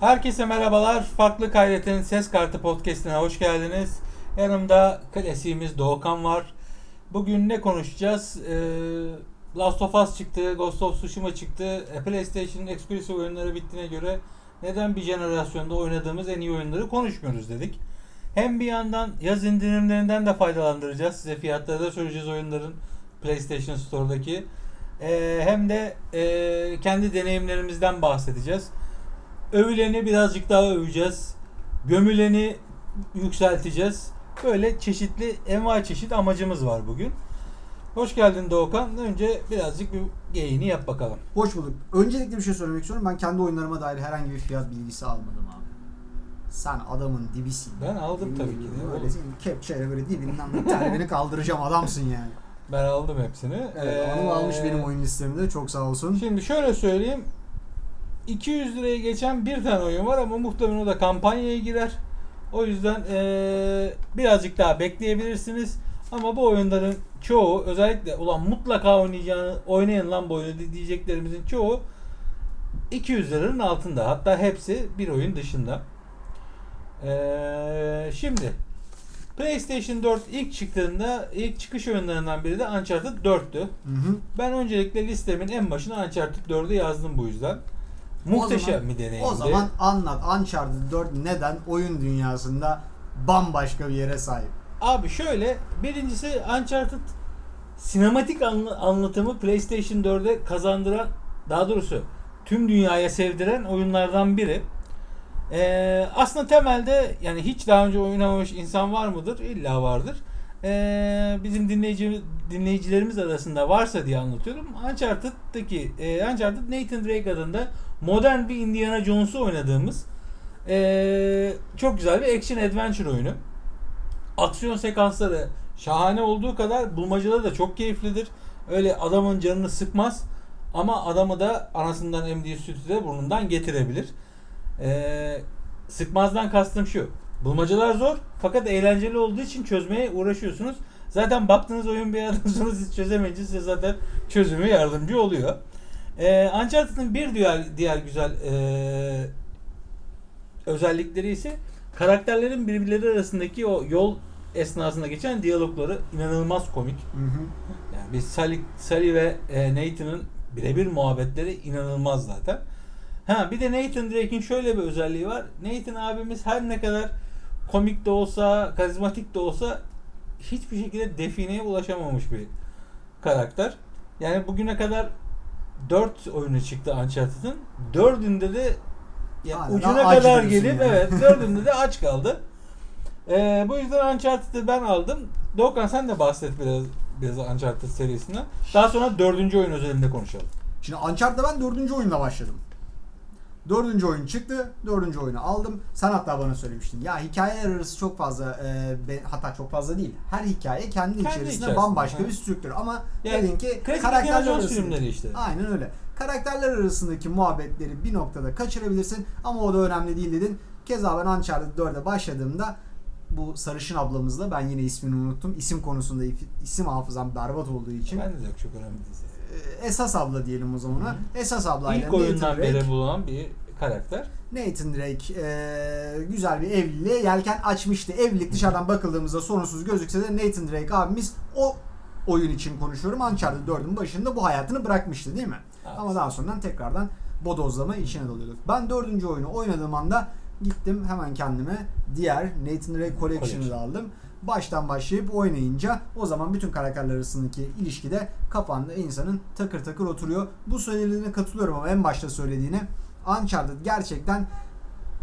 Herkese merhabalar. Farklı Kaydet'in Ses Kartı Podcast'ine hoş geldiniz. Yanımda klasiğimiz Doğukan var. Bugün ne konuşacağız? Ee, Last of Us çıktı, Ghost of Tsushima çıktı. E, PlayStation'ın eksklusif oyunları bittiğine göre neden bir jenerasyonda oynadığımız en iyi oyunları konuşmuyoruz dedik. Hem bir yandan yaz indirimlerinden de faydalandıracağız. Size fiyatları da söyleyeceğiz oyunların PlayStation Store'daki. Ee, hem de e, kendi deneyimlerimizden bahsedeceğiz. Övüleni birazcık daha öveceğiz. Gömüleni yükselteceğiz. Böyle çeşitli envai çeşit amacımız var bugün. Hoş geldin Doğukan. Önce birazcık bir geyini yap bakalım. Hoş bulduk. Öncelikle bir şey söylemek istiyorum. Ben kendi oyunlarıma dair herhangi bir fiyat bilgisi almadım abi. Sen adamın dibisin. Ben aldım tabii ki de. Öyle kepçeyle böyle dibinden bir tane beni kaldıracağım adamsın yani. Ben aldım hepsini. Evet, Ee, almış benim oyun listemde. Çok sağ olsun. Şimdi şöyle söyleyeyim. 200 liraya geçen bir tane oyun var ama muhtemelen o da kampanyaya girer. O yüzden ee, birazcık daha bekleyebilirsiniz. Ama bu oyunların çoğu özellikle ulan mutlaka oynayacağını oynayın lan bu oyunu diyeceklerimizin çoğu 200 liranın altında. Hatta hepsi bir oyun dışında. Ee, şimdi PlayStation 4 ilk çıktığında ilk çıkış oyunlarından biri de Uncharted 4'tü. Hı hı. Ben öncelikle listemin en başına Uncharted 4'ü yazdım bu yüzden. Muhteşem zaman- bir deneyimdi. O zaman anlat Uncharted 4 neden oyun dünyasında bambaşka bir yere sahip? Abi şöyle birincisi Uncharted sinematik anla- anlatımı PlayStation 4'e kazandıran daha doğrusu tüm dünyaya sevdiren oyunlardan biri. Ee, aslında temelde yani hiç daha önce oynamamış insan var mıdır? İlla vardır. Ee, bizim dinleyici, dinleyicilerimiz arasında varsa diye anlatıyorum. Uncharted'daki e, Uncharted Nathan Drake adında modern bir Indiana Jones'u oynadığımız ee, çok güzel bir action adventure oyunu. Aksiyon sekansları şahane olduğu kadar bulmacaları da çok keyiflidir. Öyle adamın canını sıkmaz ama adamı da anasından emdiği sütü de burnundan getirebilir. Ee, sıkmazdan kastım şu. Bulmacalar zor fakat eğlenceli olduğu için çözmeye uğraşıyorsunuz. Zaten baktığınız oyun bir yerden sonra siz çözemeyince size zaten çözümü yardımcı oluyor. Ee, Uncharted'ın bir diğer, diğer güzel ee, özellikleri ise karakterlerin birbirleri arasındaki o yol esnasında geçen diyalogları inanılmaz komik. Hı hı. Yani biz Sally, Sally ve e, Nathan'ın birebir muhabbetleri inanılmaz zaten. Ha bir de Nathan Drake'in şöyle bir özelliği var. Nathan abimiz her ne kadar komik de olsa, karizmatik de olsa hiçbir şekilde defineye ulaşamamış bir karakter. Yani bugüne kadar 4 oyunu çıktı Uncharted'ın. Dördünde de ya Hala ucuna kadar gelip yani. evet dördünde de aç kaldı. Ee, bu yüzden Uncharted'ı ben aldım. Doğukan sen de bahset biraz biraz Uncharted serisinden. Daha sonra dördüncü oyun özelinde konuşalım. Şimdi Uncharted'da ben dördüncü oyunla başladım. Dördüncü oyun çıktı. Dördüncü oyunu aldım. Sen hatta bana söylemiştin. Ya hikayeler arası çok fazla e, hatta çok fazla değil. Her hikaye kendi, içerisinde, içerisinde, bambaşka ha. bir strüktür. Ama Yani dedin ki karakterler arasındaki- filmleri işte. Aynen öyle. Karakterler arasındaki muhabbetleri bir noktada kaçırabilirsin ama o da önemli değil dedin. Keza ben Uncharted 4'e başladığımda bu sarışın ablamızla ben yine ismini unuttum. İsim konusunda isim hafızam berbat olduğu için Ben de yok çok önemli değil. E, esas abla diyelim o zaman. ona. Esas ablayla İlk oyundan beri bulunan bir karakter. Nathan Drake e, güzel bir evliliğe yelken açmıştı. Evlilik dışarıdan bakıldığımızda sorunsuz gözükse de Nathan Drake abimiz o oyun için konuşuyorum. Uncharted 4'ün başında bu hayatını bırakmıştı değil mi? Evet. Ama daha sonra tekrardan bodozlama işine dalıyorduk. Ben dördüncü oyunu oynadığım anda gittim hemen kendime diğer Nathan Drake Collection'ı Collection. da aldım. Baştan başlayıp oynayınca o zaman bütün karakterler arasındaki ilişki de kafanda insanın takır takır oturuyor. Bu söylediğine katılıyorum ama en başta söylediğine Uncharted gerçekten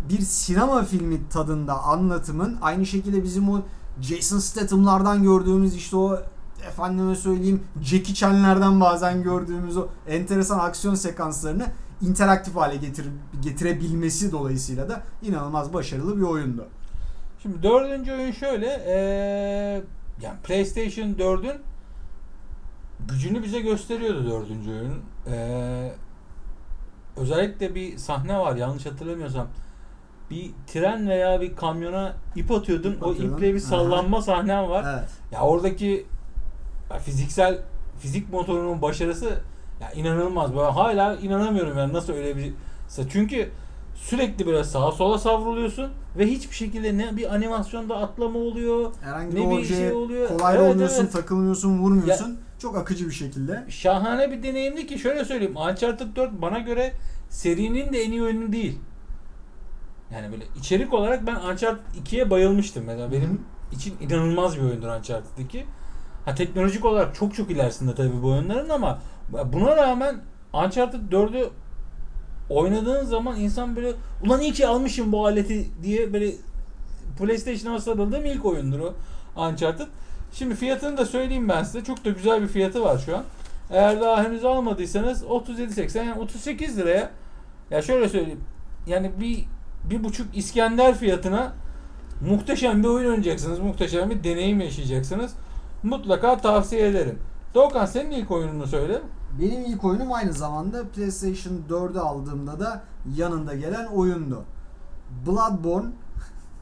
bir sinema filmi tadında anlatımın aynı şekilde bizim o Jason Statham'lardan gördüğümüz işte o efendime söyleyeyim Jackie Chan'lerden bazen gördüğümüz o enteresan aksiyon sekanslarını interaktif hale getir, getirebilmesi dolayısıyla da inanılmaz başarılı bir oyundu. Şimdi dördüncü oyun şöyle. eee, yani PlayStation 4'ün gücünü bize gösteriyordu dördüncü oyun. Eee, özellikle bir sahne var yanlış hatırlamıyorsam. Bir tren veya bir kamyona ip atıyordun. İp o iple bir sallanma sahnen var. Evet. Ya oradaki ya fiziksel fizik motorunun başarısı ya inanılmaz. Ben hala inanamıyorum yani nasıl öyle bir çünkü sürekli böyle sağa sola savruluyorsun ve hiçbir şekilde ne bir animasyonda atlama oluyor. Herhangi Ne bir şey oluyor. kolay Evet, olmuyorsun, evet. takılmıyorsun, vurmuyorsun. Çok akıcı bir şekilde. Şahane bir deneyimdi ki şöyle söyleyeyim. Uncharted 4 bana göre serinin de en iyi oyunu değil. Yani böyle içerik olarak ben Uncharted 2'ye bayılmıştım. Mesela benim Hı için inanılmaz bir oyundur Uncharted 2. Ha teknolojik olarak çok çok ilerisinde tabii bu oyunların ama buna rağmen Uncharted 4'ü oynadığın zaman insan böyle ulan iyi ki almışım bu aleti diye böyle PlayStation'a sarıldığım ilk oyundur o Uncharted. Şimdi fiyatını da söyleyeyim ben size. Çok da güzel bir fiyatı var şu an. Eğer daha henüz almadıysanız 37.80 yani 38 liraya ya şöyle söyleyeyim. Yani bir bir buçuk İskender fiyatına muhteşem bir oyun oynayacaksınız. Muhteşem bir deneyim yaşayacaksınız. Mutlaka tavsiye ederim. Doğukan senin ilk oyununu söyle. Benim ilk oyunum aynı zamanda PlayStation 4'ü aldığımda da yanında gelen oyundu. Bloodborne.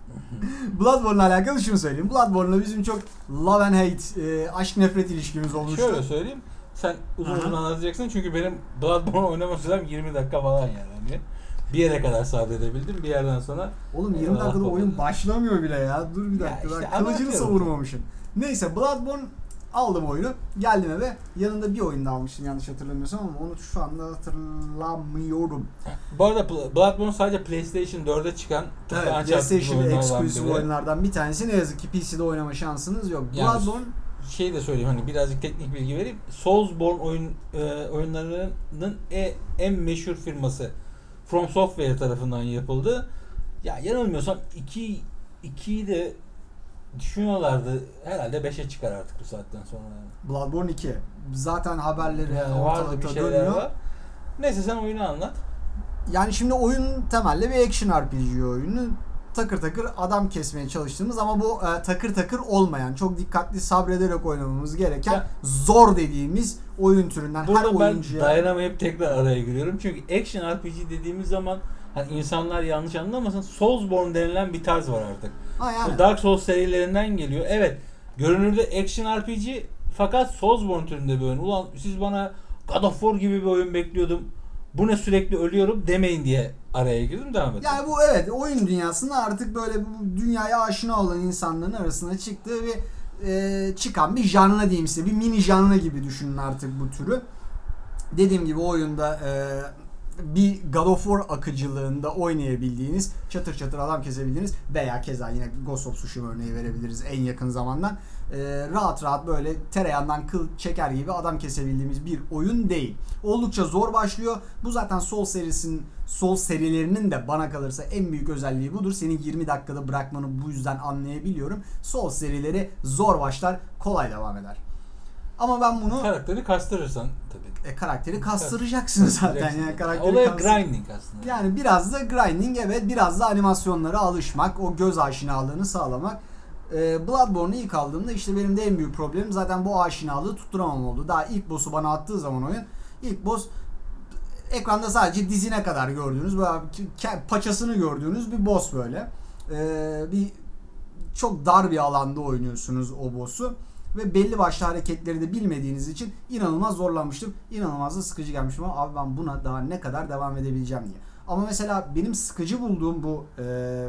Bloodborne'la alakalı şunu söyleyeyim. Bloodborne'la bizim çok love and hate, e, aşk nefret ilişkimiz olmuştu. Şöyle söyleyeyim. Sen uzun uzun anlatacaksın çünkü benim Bloodborne oynama sürem 20 dakika falan yani. Hani bir yere kadar sabredebildim. Bir yerden sonra Oğlum 20 Eyvallah dakikada oyun başlamıyor bile ya. Dur bir Ya dakika. işte daha kılıcını savurmamışım. Neyse Bloodborne aldım oyunu. Geldim eve. Yanında bir oyun da almıştım yanlış hatırlamıyorsam ama onu şu anda hatırlamıyorum. bu arada Bl- Bloodborne sadece PlayStation 4'e çıkan Evet, PlayStation exclusive oyunlardan bir tanesi. Ne yazık ki PC'de oynama şansınız yok. Yani- Bloodborne şey de söyleyeyim hani birazcık teknik bilgi vereyim. Soulsborne oyun e, oyunlarının e- en meşhur firması From Software tarafından yapıldı. Ya yanılmıyorsam 2 2'yi de düşünüyorlardı. Herhalde 5'e çıkar artık bu saatten sonra. Yani. Bloodborne 2. Zaten haberleri Yani ortalıkta dönüyor. var. Neyse sen oyunu anlat. Yani şimdi oyun temelli bir action RPG oyunu. Takır takır adam kesmeye çalıştığımız ama bu e, takır takır olmayan, çok dikkatli sabrederek oynamamız gereken Ya- zor dediğimiz oyun türünden her Burada ben oyuncuya dayanamayıp tekrar araya giriyorum. Çünkü action RPG dediğimiz zaman hani insanlar yanlış anlamasın Soulsborne denilen bir tarz var artık. yani Dark Souls serilerinden geliyor. Evet. Görünürde action RPG fakat Soulsborne türünde bir oyun. Ulan siz bana God of War gibi bir oyun bekliyordum. Bu ne sürekli ölüyorum demeyin diye araya girdim devam et. yani bu evet oyun dünyasında artık böyle bu dünyaya aşina olan insanların arasına çıktığı bir e, çıkan bir janra diyeyim size. Bir mini janra gibi düşünün artık bu türü. Dediğim gibi o oyunda e, bir God of War akıcılığında oynayabildiğiniz, çatır çatır adam kesebildiğiniz veya keza yine Ghost of Tsushima örneği verebiliriz en yakın zamandan. E, rahat rahat böyle tereyağından kıl çeker gibi adam kesebildiğimiz bir oyun değil. Oldukça zor başlıyor. Bu zaten Soul serisinin Soul serilerinin de bana kalırsa en büyük özelliği budur. Senin 20 dakikada bırakmanı bu yüzden anlayabiliyorum. Soul serileri zor başlar, kolay devam eder. Ama ben bunu Karakteri kastırırsan tabii. e, karakteri kastıracaksın zaten yani karakteri Olay kastır- grinding aslında. Yani biraz da grinding evet biraz da animasyonlara alışmak, o göz aşinalığını sağlamak. Ee, Bloodborne'u ilk aldığımda işte benim de en büyük problemim zaten bu aşinalığı tutturamam oldu. Daha ilk boss'u bana attığı zaman oyun ilk boss ekranda sadece dizine kadar gördüğünüz böyle paçasını gördüğünüz bir boss böyle. Ee, bir çok dar bir alanda oynuyorsunuz o boss'u ve belli başlı hareketleri de bilmediğiniz için inanılmaz zorlanmıştım. İnanılmaz da sıkıcı gelmiştim ama abi ben buna daha ne kadar devam edebileceğim diye. Ama mesela benim sıkıcı bulduğum bu e,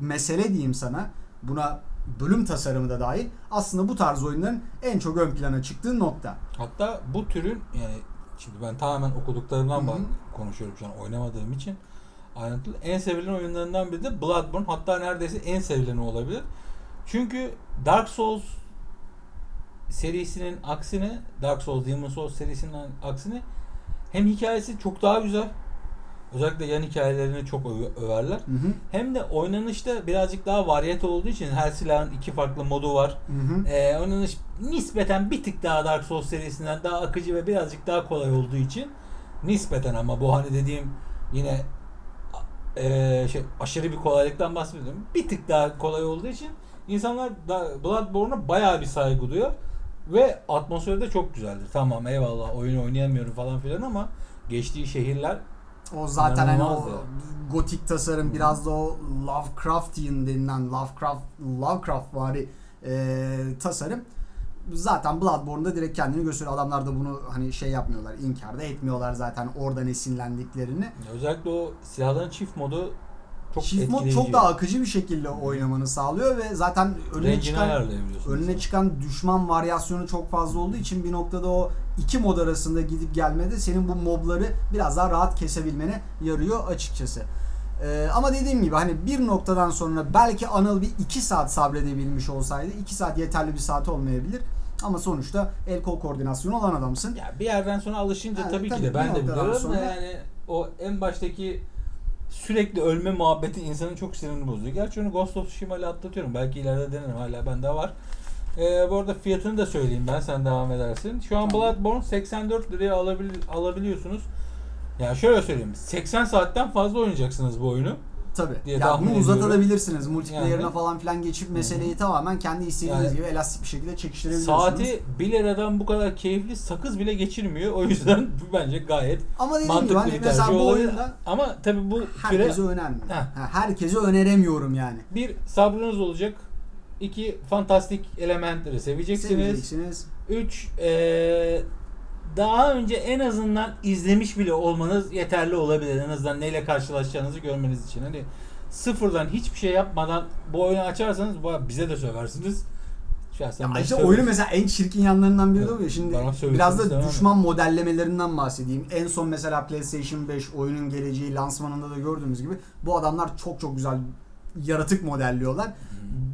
mesele diyeyim sana buna bölüm tasarımı da dahil aslında bu tarz oyunların en çok ön plana çıktığı nokta. Hatta bu türün yani şimdi ben tamamen okuduklarımdan bak- konuşuyorum şu an oynamadığım için ayrıntılı. En sevilen oyunlarından biri de Bloodborne. Hatta neredeyse en sevileni olabilir. Çünkü Dark Souls serisinin aksine Dark Souls, Demon Souls serisinin aksine hem hikayesi çok daha güzel. Özellikle yan hikayelerini çok öve- överler. Hı hı. Hem de oynanışta birazcık daha varyete olduğu için her silahın iki farklı modu var. Hı hı. Ee, oynanış nispeten bir tık daha Dark Souls serisinden daha akıcı ve birazcık daha kolay olduğu için nispeten ama bu hani dediğim yine ee, şey aşırı bir kolaylıktan bahsediyorum. Bir tık daha kolay olduğu için insanlar da Bloodborne'a bayağı bir saygı duyuyor ve atmosferi de çok güzeldir. Tamam eyvallah oyun oynayamıyorum falan filan ama geçtiği şehirler O zaten hani o gotik tasarım biraz da o Lovecraftian denilen Lovecraft Lovecraft vari e, tasarım zaten Bloodborne'da direkt kendini gösteriyor. Adamlar da bunu hani şey yapmıyorlar, inkar da etmiyorlar zaten oradan esinlendiklerini. Özellikle o silahların çift modu çok Çift mod çok daha akıcı bir şekilde oynamanı sağlıyor ve zaten önüne Range'ini çıkan önüne çıkan düşman varyasyonu çok fazla olduğu için bir noktada o iki mod arasında gidip gelmede senin bu mobları biraz daha rahat kesebilmene yarıyor açıkçası. Ee, ama dediğim gibi hani bir noktadan sonra belki Anıl bir iki saat sabredebilmiş olsaydı iki saat yeterli bir saat olmayabilir. Ama sonuçta el kol koordinasyonu olan adamsın. Ya bir yerden sonra alışınca Ha, tabii, tabii, ki de ben de biliyorum sonra- yani o en baştaki sürekli ölme muhabbeti insanın çok sinirini bozuyor. Gerçi onu Ghost of Tsushima ile atlatıyorum. Belki ileride denerim. Hala bende var. Ee, bu arada fiyatını da söyleyeyim ben. Sen devam edersin. Şu an Tamam. Bloodborne 84 liraya alabil alabiliyorsunuz. Yani şöyle söyleyeyim. 80 saatten fazla oynayacaksınız bu oyunu. Tabii. diye Ya bunu uzatabilirsiniz. Multiplayer'ına Yani. falan filan geçip meseleyi tamamen kendi istediğiniz Yani gibi elastik bir şekilde çekiştirebiliyorsunuz. Saati 1 liradan bu kadar keyifli sakız bile geçirmiyor. O yüzden bu bence gayet Ama dediğim gibi mantıklı hani bir tercih bu olabilir. oyunda Ama tabii bu türe herkese önermiyorum. Heh. Ha, herkese öneremiyorum yani. bir sabrınız olacak. İki fantastik elementleri seveceksiniz. Seveceksiniz. Üç eee, daha önce en azından izlemiş bile olmanız yeterli olabilir. En azından neyle karşılaşacağınızı görmeniz için. Hani sıfırdan hiçbir şey yapmadan bu oyunu açarsanız bu bize de söversiniz. Şahsen Ya işte oyunu mesela en çirkin yanlarından biri de o ya. Şimdi biraz da düşman modellemelerinden bahsedeyim. En son mesela PlayStation 5 oyunun geleceği lansmanında da gördüğümüz gibi bu adamlar çok çok güzel yaratık modelliyorlar.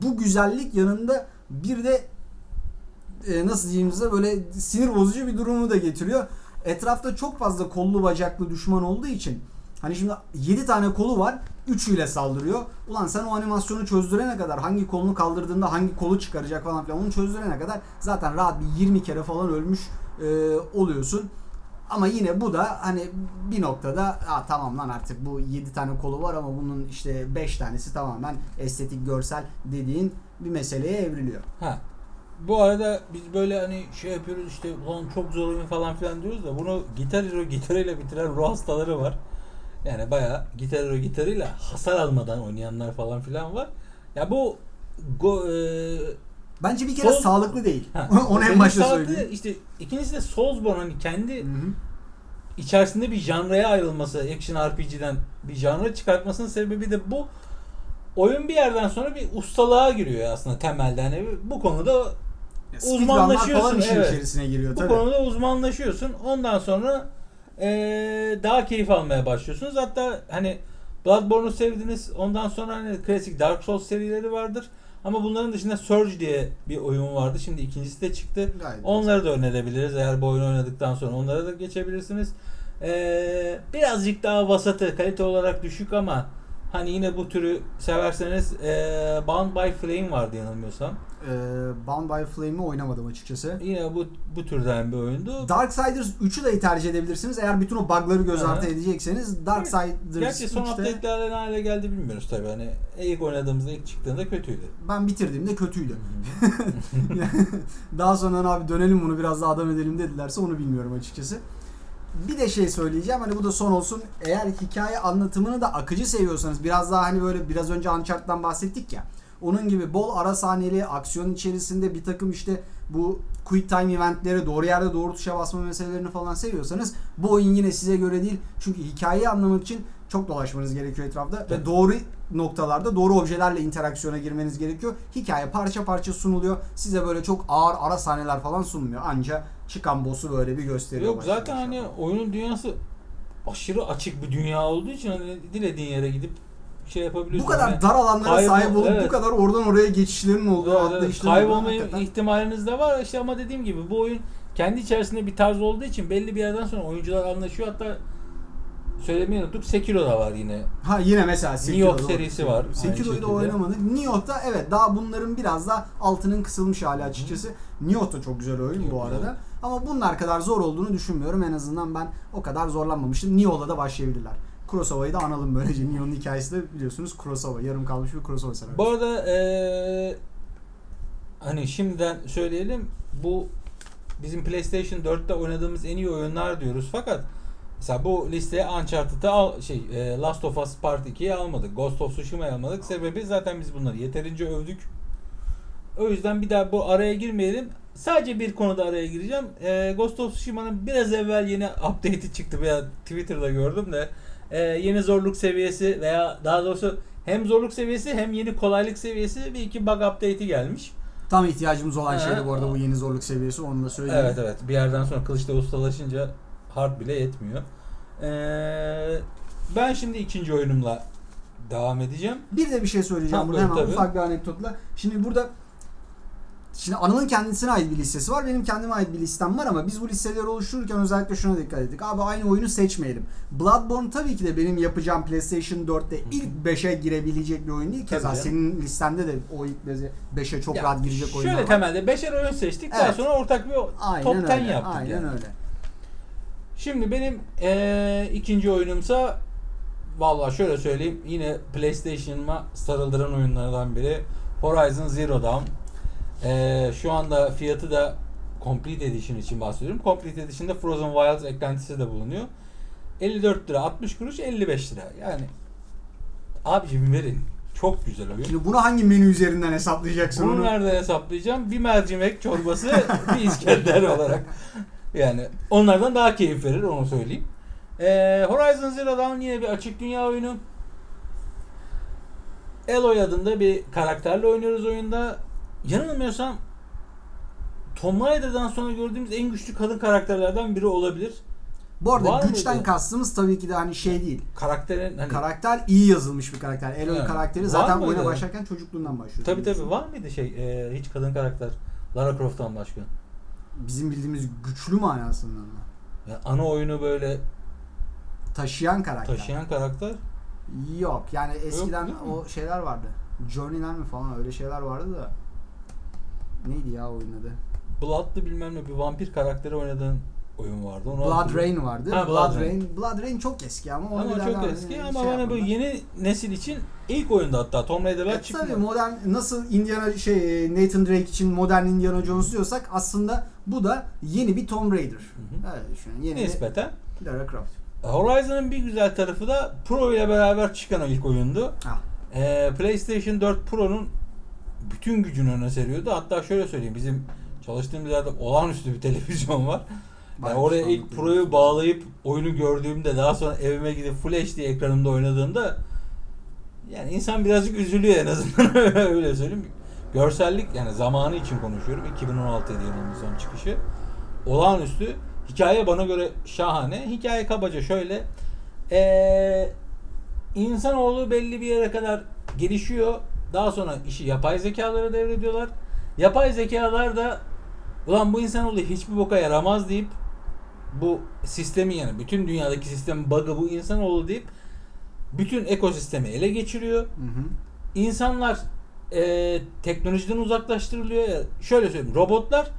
Bu güzellik yanında bir de e, nasıl diyeyim size böyle sinir bozucu bir durumu da getiriyor. Etrafta çok fazla kollu bacaklı düşman olduğu için hani şimdi 7 tane kolu var. Üçüyle saldırıyor. Ulan sen o animasyonu çözdürene kadar hangi kolunu kaldırdığında hangi kolu çıkaracak falan filan onu çözdürene kadar zaten rahat bir 20 kere falan ölmüş e, oluyorsun. Ama yine bu da hani bir noktada Aa, tamam lan artık bu 7 tane kolu var ama bunun işte 5 tanesi tamamen estetik görsel dediğin bir meseleye evriliyor. Ha. Bu arada biz böyle hani şey yapıyoruz işte ulan çok zor oyun falan filan diyoruz da bunu Gitar Hero gitarıyla bitiren ruh hastaları var. Yani bayağı Gitar Hero gitarıyla hasar almadan oynayanlar falan filan var. Ya bu go, e, Bence bir kere Sol- sağlıklı değil. ha, Onu en başta sağlıklı, söyleyeyim. İşte ikincisi de Soulsborne hani kendi Hı hı. içerisinde bir janraya ayrılması, action RPG'den bir janra çıkartmasının sebebi de bu. Oyun bir yerden sonra bir ustalığa giriyor aslında temelde. Hani bu konuda uzmanlaşıyorsun, falan işin evet. içerisine giriyor Bu tabii. konuda uzmanlaşıyorsun. Ondan sonra eee, daha keyif almaya başlıyorsunuz. Hatta hani Bloodborne'u sevdiniz. Ondan sonra hani klasik Dark Souls serileri vardır. Ama bunların dışında Surge diye bir oyun vardı. Şimdi ikincisi de çıktı. Gayet Onları da önerebiliriz. Eğer bu oyunu oynadıktan sonra onlara da geçebilirsiniz. Eee, birazcık daha vasatı, kalite olarak düşük ama hani yine bu türü severseniz eee Bound by Flame vardı yanılmıyorsam. Ee, Bound by Flame'i oynamadım açıkçası. Yine bu bu türden bir oyundu. Darksiders 3'ü de tercih edebilirsiniz. Eğer bütün o bug'ları göz ardı edecekseniz Darksiders Gerçi son 3'te update'lerle ne hale geldi bilmiyoruz tabii. Hani ilk oynadığımızda ilk çıktığında kötüydü. ben bitirdiğimde kötüydü. daha sonra abi dönelim bunu biraz daha adam edelim dedilerse onu bilmiyorum açıkçası. Bir de şey söyleyeceğim hani bu da son olsun. Eğer hikaye anlatımını da akıcı seviyorsanız biraz daha hani böyle biraz önce Uncharted'dan bahsettik ya. Onun gibi bol ara sahneli aksiyon içerisinde bir takım işte bu quick time eventleri doğru yerde doğru tuşa basma meselelerini falan seviyorsanız bu oyun yine size göre değil. Çünkü hikayeyi anlamak için çok dolaşmanız gerekiyor etrafta ve Evet. doğru noktalarda doğru objelerle interaksiyona girmeniz gerekiyor. Hikaye parça parça sunuluyor. Size böyle çok ağır ara sahneler falan sunmuyor. Anca çıkan boss'u böyle bir gösteriyor. Yok zaten hani oyunun dünyası aşırı açık bir dünya olduğu için hani dilediğin yere gidip şey bu yapabiliyorsun. kadar Hani dar alanlara kaybol- sahip olup bu evet. kadar oradan oraya geçişlerin olduğu Evet, evet. Kaybolma ihtimaliniz de var işte ama dediğim gibi bu oyun kendi içerisinde bir tarz olduğu için belli bir yerden sonra oyuncular anlaşıyor hatta söylemeyi unuttuk Sekiro da var yine. Ha yine mesela Sekiro'da Nioh serisi var Sekiro'yu da oynamadık. Nioh'da evet daha bunların biraz daha altının kısılmış hali açıkçası. Nioh da çok güzel oyun Çok bu güzel. arada. Ama bunlar kadar zor olduğunu düşünmüyorum. En azından ben o kadar zorlanmamıştım. Nioh'la da başlayabilirler. Kurosawa'yı da analım böylece. Nioh'un hikayesi de biliyorsunuz Kurosawa. Yarım kalmış bir Kurosawa sever. Bu arada eee, hani şimdiden söyleyelim bu bizim PlayStation 4'te oynadığımız en iyi oyunlar diyoruz fakat mesela bu listeye Uncharted'ı al şey eee, Last of Us Part 2'yi almadık. Ghost of Tsushima'yı almadık. Sebebi zaten biz bunları yeterince övdük. O yüzden bir daha bu araya girmeyelim. Sadece bir konuda araya gireceğim. Ee, Ghost of Tsushima'nın biraz evvel yeni update'i çıktı veya Twitter'da gördüm de ee, yeni zorluk seviyesi veya daha doğrusu hem zorluk seviyesi hem yeni kolaylık seviyesi bir iki bug update'i gelmiş. Tam ihtiyacımız olan şeydi bu arada bu yeni zorluk seviyesi onu da söyleyeyim. Evet evet bir yerden sonra kılıçta ustalaşınca hard bile yetmiyor. Ee, ben şimdi ikinci oyunumla devam edeceğim. Bir de bir şey söyleyeceğim Ha, burada hemen tabii. ufak bir anekdotla. Şimdi burada Şimdi Anıl'ın kendisine ait bir listesi var. Benim kendime ait bir listem var ama biz bu listeleri oluştururken özellikle şuna dikkat ettik. Abi aynı oyunu seçmeyelim. Bloodborne tabii ki de benim yapacağım PlayStation 4'te ilk 5'e girebilecek bir oyun değil. Keza senin listende de o ilk 5'e çok Ya, rahat girecek oyunlar Şöyle var. temelde beşer oyun seçtik. Daha Evet. sonra ortak bir Aynen top 10 öyle. yaptık. Aynen yani. öyle. Şimdi benim eee, ikinci oyunumsa vallahi şöyle söyleyeyim yine PlayStation'ıma sarıldıran oyunlardan biri Horizon Zero Dawn. Eee, şu anda fiyatı da Complete Edition için bahsediyorum. Complete Edition'da Frozen Wilds eklentisi de bulunuyor. 54 lira, 60 kuruş, 55 lira. Yani abicim verin. Çok güzel oyun. Şimdi bunu hangi menü üzerinden hesaplayacaksın Bunu onu? nerede hesaplayacağım? Bir mercimek çorbası, bir İskender olarak. Yani onlardan daha keyif verir onu söyleyeyim. Ee, Horizon Zero Dawn yine bir açık dünya oyunu. Aloy adında bir karakterle oynuyoruz oyunda. Yanılmıyorsam Tomb Raider'dan sonra gördüğümüz en güçlü kadın karakterlerden biri olabilir. Bu arada Var güçten mıydı? kastımız tabii ki de hani şey değil. Karakterin hani Karakter iyi yazılmış bir karakter. Eloy Evet. karakteri Var zaten mıydı? oyuna başlarken çocukluğundan başlıyor. tabi tabi biliyorsun. var mıydı şey e, hiç kadın karakter Lara Croft'tan başka? Bizim bildiğimiz güçlü manasında mı? Yani ana oyunu böyle Taşıyan karakter. taşıyan karakter Yok yani eskiden mi? o şeyler vardı. Journey'ler mi falan öyle şeyler vardı da. Neydi ya oyunun adı? Blood'lı bilmem ne bir vampir karakteri oynadığın oyun vardı. Onu Blood. Rain vardı. Ha, Blood, Blood Rain. Blood Rain çok eski ama Ama çok daha eski şey ama bana böyle yeni nesil için ilk oyunda hatta Tomb Raider'lar E, çıkmadı. tabii modern nasıl Indiana şey Nathan Drake için modern Indiana Jones diyorsak aslında bu da yeni bir Tomb Raider. hı. Evet düşünün yeni Nispeten. bir Lara Croft. Horizon'ın bir güzel tarafı da Pro ile beraber çıkan o ilk oyundu. Ah. Ee, PlayStation 4 Pro'nun bütün gücünü öne seriyordu. Hatta şöyle söyleyeyim bizim çalıştığımız yerde olağanüstü bir televizyon var. Yani Bayağı oraya ilk Pro'yu bağlayıp oyunu gördüğümde daha sonra evime gidip Full HD ekranımda oynadığımda yani insan birazcık üzülüyor en azından öyle söyleyeyim. Görsellik yani zamanı için konuşuyorum. 2016 yılının son çıkışı. Olağanüstü. Hikaye bana göre şahane. Hikaye kabaca şöyle. Ee, insanoğlu belli bir yere kadar gelişiyor. Daha sonra işi yapay zekalara devrediyorlar. Yapay zekalar da ulan bu insanoğlu hiçbir boka yaramaz deyip bu sistemi yani bütün dünyadaki sistemin bug'ı bu insanoğlu deyip bütün ekosistemi ele geçiriyor. Hı hı. İnsanlar e, teknolojiden uzaklaştırılıyor. Şöyle söyleyeyim. Robotlar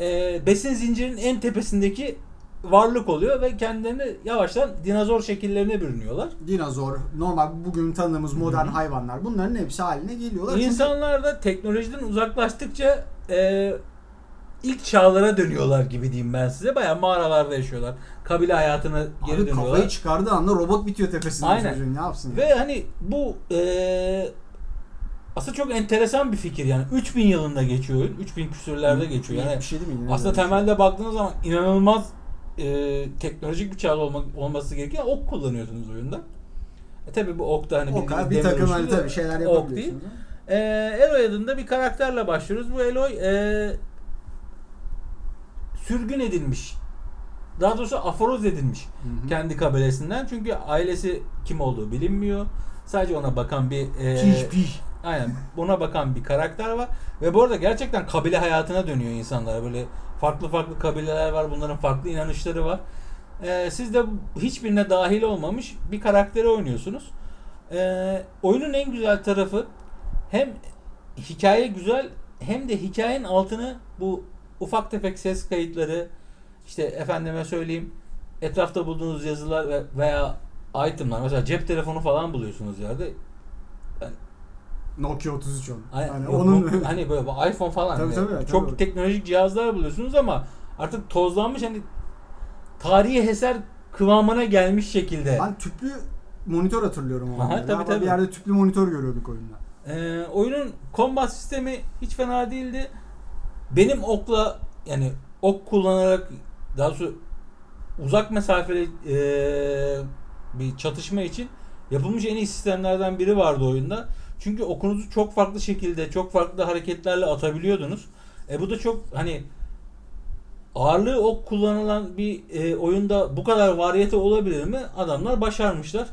e, besin zincirinin en tepesindeki varlık oluyor ve kendilerini yavaştan dinozor şekillerine bürünüyorlar. Dinozor, normal bugün tanıdığımız modern Hı hı. hayvanlar bunların hepsi haline geliyorlar. İnsanlar da teknolojiden uzaklaştıkça e, ilk çağlara dönüyorlar gibi diyeyim ben size. Bayağı mağaralarda yaşıyorlar. Kabile hayatına geri Abi dönüyorlar. kafayı çıkardığı anda robot bitiyor tepesinde Aynen. çocuğun ne yapsın? Ve hani bu eee aslında çok enteresan bir fikir yani 3000 yılında geçiyor oyun. 3000 küsürlerde geçiyor. Yani 77 mi? yine aslında öyle bir şey. temelde baktığınız zaman inanılmaz eee, teknolojik bir çağ olmak, olması gerekiyor. Ok kullanıyorsunuz oyunda. E tabi bu ok da hani O kadar bir bildiğiniz takım hani tabii şeyler ok değil. yapabiliyorsunuz. Eee Eloy adında bir karakterle başlıyoruz. Bu Eloy eee, sürgün edilmiş. Daha doğrusu aforoz edilmiş Hı hı. kendi kabilesinden. Çünkü ailesi kim olduğu bilinmiyor. Sadece ona bakan bir Piş piş. aynen ona bakan bir karakter var ve bu arada gerçekten kabile hayatına dönüyor insanlar. Böyle farklı farklı kabileler var. Bunların farklı inanışları var. Eee, siz de hiçbirine dahil olmamış bir karakteri oynuyorsunuz. Eee, oyunun en güzel tarafı hem hikaye güzel hem de hikayenin altını bu ufak tefek ses kayıtları işte efendime söyleyeyim etrafta bulduğunuz yazılar ve veya itemlar mesela cep telefonu falan buluyorsunuz yerde. Nokia 3310. Hani, Hani yok, onun bu- hani böyle iPhone falan Tabii, hani tabii, çok tabii. teknolojik cihazlar buluyorsunuz ama artık tozlanmış hani tarihi eser kıvamına gelmiş şekilde. ben tüplü monitör hatırlıyorum o Aha, tabii, tabii. Bir yerde tüplü monitör görüyorduk oyunda. Ee, oyunun combat sistemi hiç fena değildi. Benim okla yani ok kullanarak daha doğrusu uzak mesafeli eee, bir çatışma için yapılmış en iyi sistemlerden biri vardı oyunda. Çünkü okunuzu çok farklı şekilde, çok farklı hareketlerle atabiliyordunuz. E bu da çok hani ağırlığı ok kullanılan bir e, oyunda bu kadar variyete olabilir mi? Adamlar başarmışlar.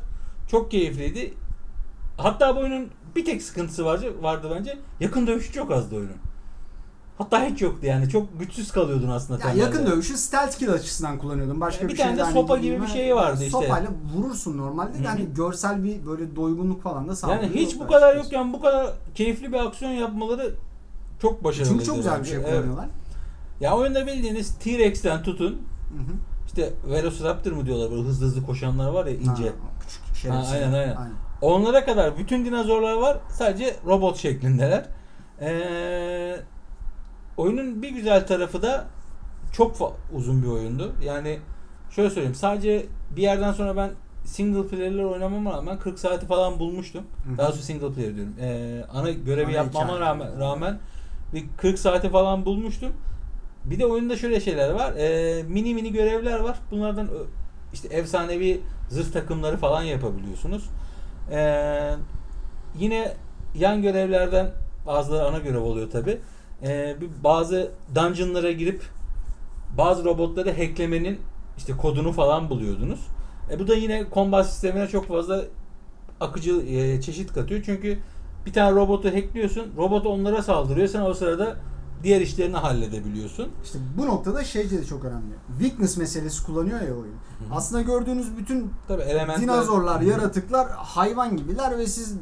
Çok keyifliydi. Hatta bu oyunun bir tek sıkıntısı vardı, vardı bence. Yakın dövüşü çok azdı oyunun. Hatta hiç yoktu yani. Çok güçsüz kalıyordun aslında. Ya yakın dövüşü stealth kill açısından kullanıyordum. Başka Ya bir, bir tane de sopa gibi bir mi? şeyi vardı işte. Sopayla vurursun normalde hani görsel bir böyle doygunluk falan da sağlıyor. Yani hiç bu kadar yokken bu kadar keyifli bir aksiyon yapmaları çok başarılı. Çünkü çok güzel bir şey kullanıyorlar. Ya oyunda bildiğiniz T-Rex'ten tutun Hı hı. işte Velociraptor mu diyorlar böyle hızlı hızlı koşanlar var ya ince. Ha, küçük şerefsiz. Ha, aynen, aynen. Onlara kadar bütün dinozorlar var. Sadece robot şeklindeler. Ee, oyunun bir güzel tarafı da çok uzun bir oyundu. Yani şöyle söyleyeyim. Sadece bir yerden sonra ben single player'ler oynamama rağmen 40 saati falan bulmuştum. Daha doğrusu single player diyorum. Ee, ana görevi Ana yapmama hikaye. rağmen, rağmen bir 40 saati falan bulmuştum. Bir de oyunda şöyle şeyler var. Ee, mini mini görevler var. Bunlardan işte efsanevi zırh takımları falan yapabiliyorsunuz. Ee, yine yan görevlerden bazıları ana görev oluyor tabi. Bir bazı dungeonlara girip bazı robotları hacklemenin işte kodunu falan buluyordunuz. E, bu da yine combat sistemine çok fazla akıcı e, çeşit katıyor. Çünkü bir tane robotu hackliyorsun. Robot onlara saldırıyor. Sen o sırada diğer işlerini halledebiliyorsun. İşte bu noktada şey de çok önemli. Weakness meselesi kullanıyor ya oyun. Aslında gördüğünüz bütün Tabi elementler dinozorlar, yaratıklar hayvan gibiler ve siz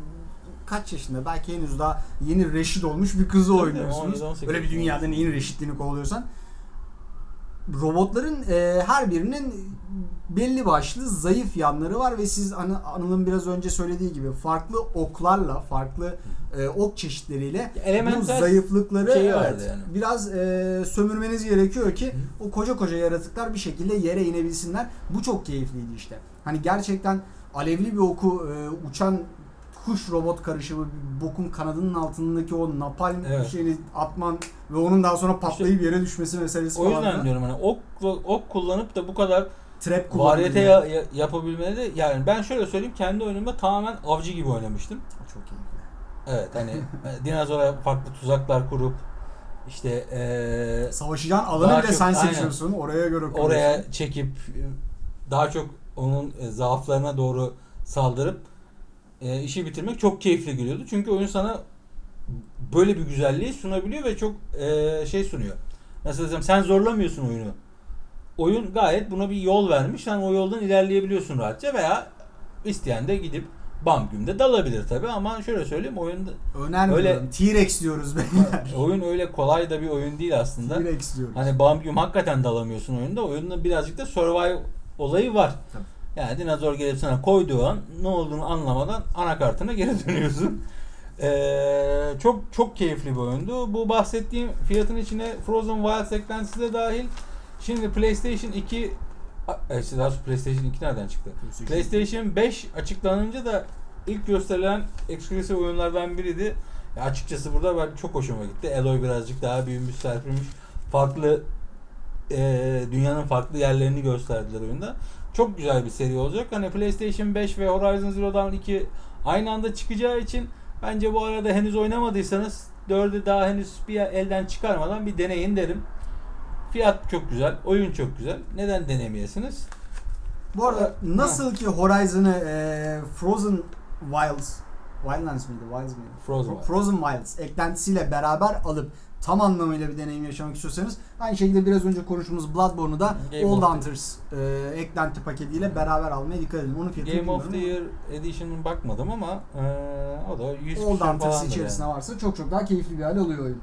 kaç yaşında belki henüz daha yeni reşit olmuş bir kızı Tabii, oynuyorsunuz. 17-18 Böyle bir dünyada neyin reşitliğini kovalıyorsan. Robotların e, her birinin belli başlı zayıf yanları var ve siz Anı- Anıl'ın biraz önce söylediği gibi farklı oklarla, farklı e, ok çeşitleriyle bu zayıflıkları şeyi evet, yani. biraz e, sömürmeniz gerekiyor ki o koca koca yaratıklar bir şekilde yere inebilsinler. Bu çok keyifliydi işte. Hani gerçekten alevli bir oku e, uçan kuş robot karışımı bir bokun kanadının altındaki o napalm Evet. şeyini atman ve onun daha sonra patlayıp yere düşmesi meselesi O falan. yüzden da diyorum hani ok ok kullanıp da bu kadar Trap variyete ya, ya- yapabilmeleri de yani ben şöyle söyleyeyim kendi oyunumda tamamen avcı gibi oynamıştım. Çok keyifli. Evet hani e, dinozora farklı tuzaklar kurup işte e, Savaşacağın alanı bile çok- sen aynen. seçiyorsun. Oraya göre kuruyorsun. oraya çekip e, daha çok onun e, zaaflarına doğru saldırıp e, işi bitirmek çok keyifli geliyordu. Çünkü oyun sana böyle bir güzelliği sunabiliyor ve çok e, şey sunuyor. Nasıl desem sen zorlamıyorsun oyunu. Oyun gayet buna bir yol vermiş. Sen o yoldan ilerleyebiliyorsun rahatça veya isteyen de gidip bam gümde dalabilir tabi ama şöyle söyleyeyim oyunda Önermiyorum. Öyle- T-Rex diyoruz beyler. oyun öyle kolay da bir oyun değil aslında. T-Rex diyoruz. Hani bam güm hakikaten dalamıyorsun oyunda. Oyunda birazcık da survive olayı var. Tabii. Yani dinozor gelip sana koyduğu an ne olduğunu anlamadan anakartına geri dönüyorsun. Ee, çok çok keyifli bir oyundu. Bu bahsettiğim fiyatın içine Frozen Wilds eklentisi de dahil. Şimdi PlayStation 2 A- e, işte daha doğrusu PlayStation 2 nereden çıktı? PlayStation 5 açıklanınca da ilk gösterilen eksklusif oyunlardan biriydi. Ya açıkçası burada ben çok hoşuma gitti. Eloy birazcık daha büyümüş, serpilmiş. Farklı e, dünyanın farklı yerlerini gösterdiler oyunda. Çok güzel bir seri olacak. Hani PlayStation 5 ve Horizon Zero Dawn 2 aynı anda çıkacağı için bence bu arada henüz oynamadıysanız 4'ü daha henüz bir elden çıkarmadan bir deneyin derim. Fiyat çok güzel, oyun çok güzel. Neden denemeyesiniz? Bu arada nasıl ki Horizon'ı e, Frozen Wilds Wildlands mıydı? Wilds mıydı? Frozen Fro- Wilds. Frozen Wilds eklentisiyle beraber alıp tam anlamıyla bir deneyim yaşamak istiyorsanız aynı şekilde biraz önce konuştuğumuz Bloodborne'u da Game Old Hunters e, eklenti paketiyle beraber almaya dikkat edin. Onun fiyatını Game of the Year Edition'ın bakmadım ama eee, o da 100 ama Old Hunters içerisinde yani. varsa çok çok daha keyifli bir hal oluyor oyun.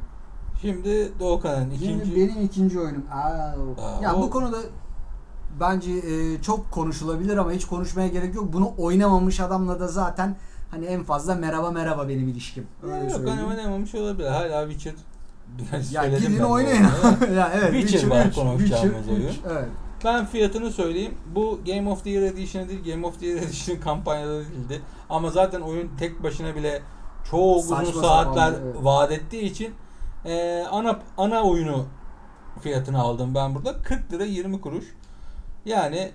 Şimdi Doğukan'ın ikinci... Şimdi benim ikinci oyunum. Aa, Aa, ya o- bu konuda bence e, çok konuşulabilir ama hiç konuşmaya gerek yok. Bunu oynamamış adamla da zaten hani en fazla merhaba merhaba benim ilişkim. Öyle Yok söyleyeyim. hani oynamamış olabilir. Hala Witcher Ya gidin oynayın. ya evet. Witcher var konuşacağımız oyun. Evet. Ben fiyatını söyleyeyim. Bu Game of the Year Edition değil, Game of the Year Edition kampanyada değildi. Ama zaten oyun tek başına bile çok Saçma uzun saatler evet. vaat ettiği için Ee, ana ana oyunu fiyatını aldım ben burada. 40 lira 20 kuruş. Yani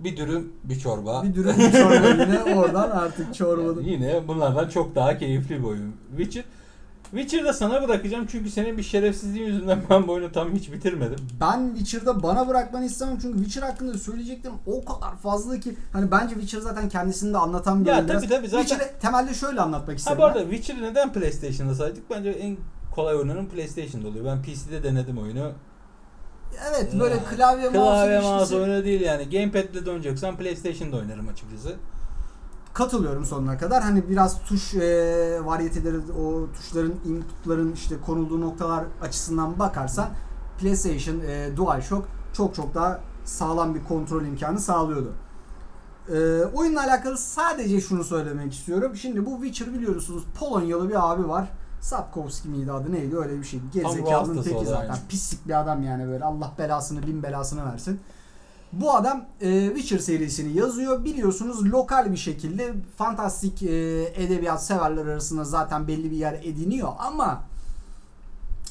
bir dürüm bir çorba. Bir dürüm bir çorba yine oradan artık çorbanın. Yine bunlardan çok daha keyifli bir oyun. Witcher Witcher'da sana bırakacağım çünkü senin bir şerefsizliğin yüzünden ben bu oyunu tam hiç bitirmedim. Ben Witcher'da bana bırakmanı istemem çünkü Witcher hakkında söyleyeceklerim o kadar fazla ki hani bence Witcher zaten kendisini de anlatan bir Ya oyun. tabii Biraz. tabii zaten- Witcher'ı temelde şöyle anlatmak Ha isterim. bu ben. arada Witcher'ı neden PlayStation'da saydık? Bence en kolay oynanan PlayStation'da oluyor. Ben PC'de denedim oyunu. Evet böyle Ya, klavye, Klavye mouse oyunu değil yani. Gamepad'le de oynayacaksan PlayStation'da oynarım açıkçası. Katılıyorum sonuna kadar. Hani biraz tuş e, varyeteleri, o tuşların, inputların işte konulduğu noktalar açısından bakarsan PlayStation e, DualShock çok çok daha sağlam bir kontrol imkanı sağlıyordu. E, oyunla alakalı sadece şunu söylemek istiyorum. Şimdi bu Witcher biliyorsunuz Polonyalı bir abi var. Sapkowski miydi adı neydi öyle bir şey. Gerizekalının teki zaten. aynı. Pislik bir adam yani böyle. Allah belasını bin belasını versin. Bu adam e, Witcher serisini yazıyor. Biliyorsunuz lokal bir şekilde fantastik e, edebiyat severler arasında zaten belli bir yer ediniyor ama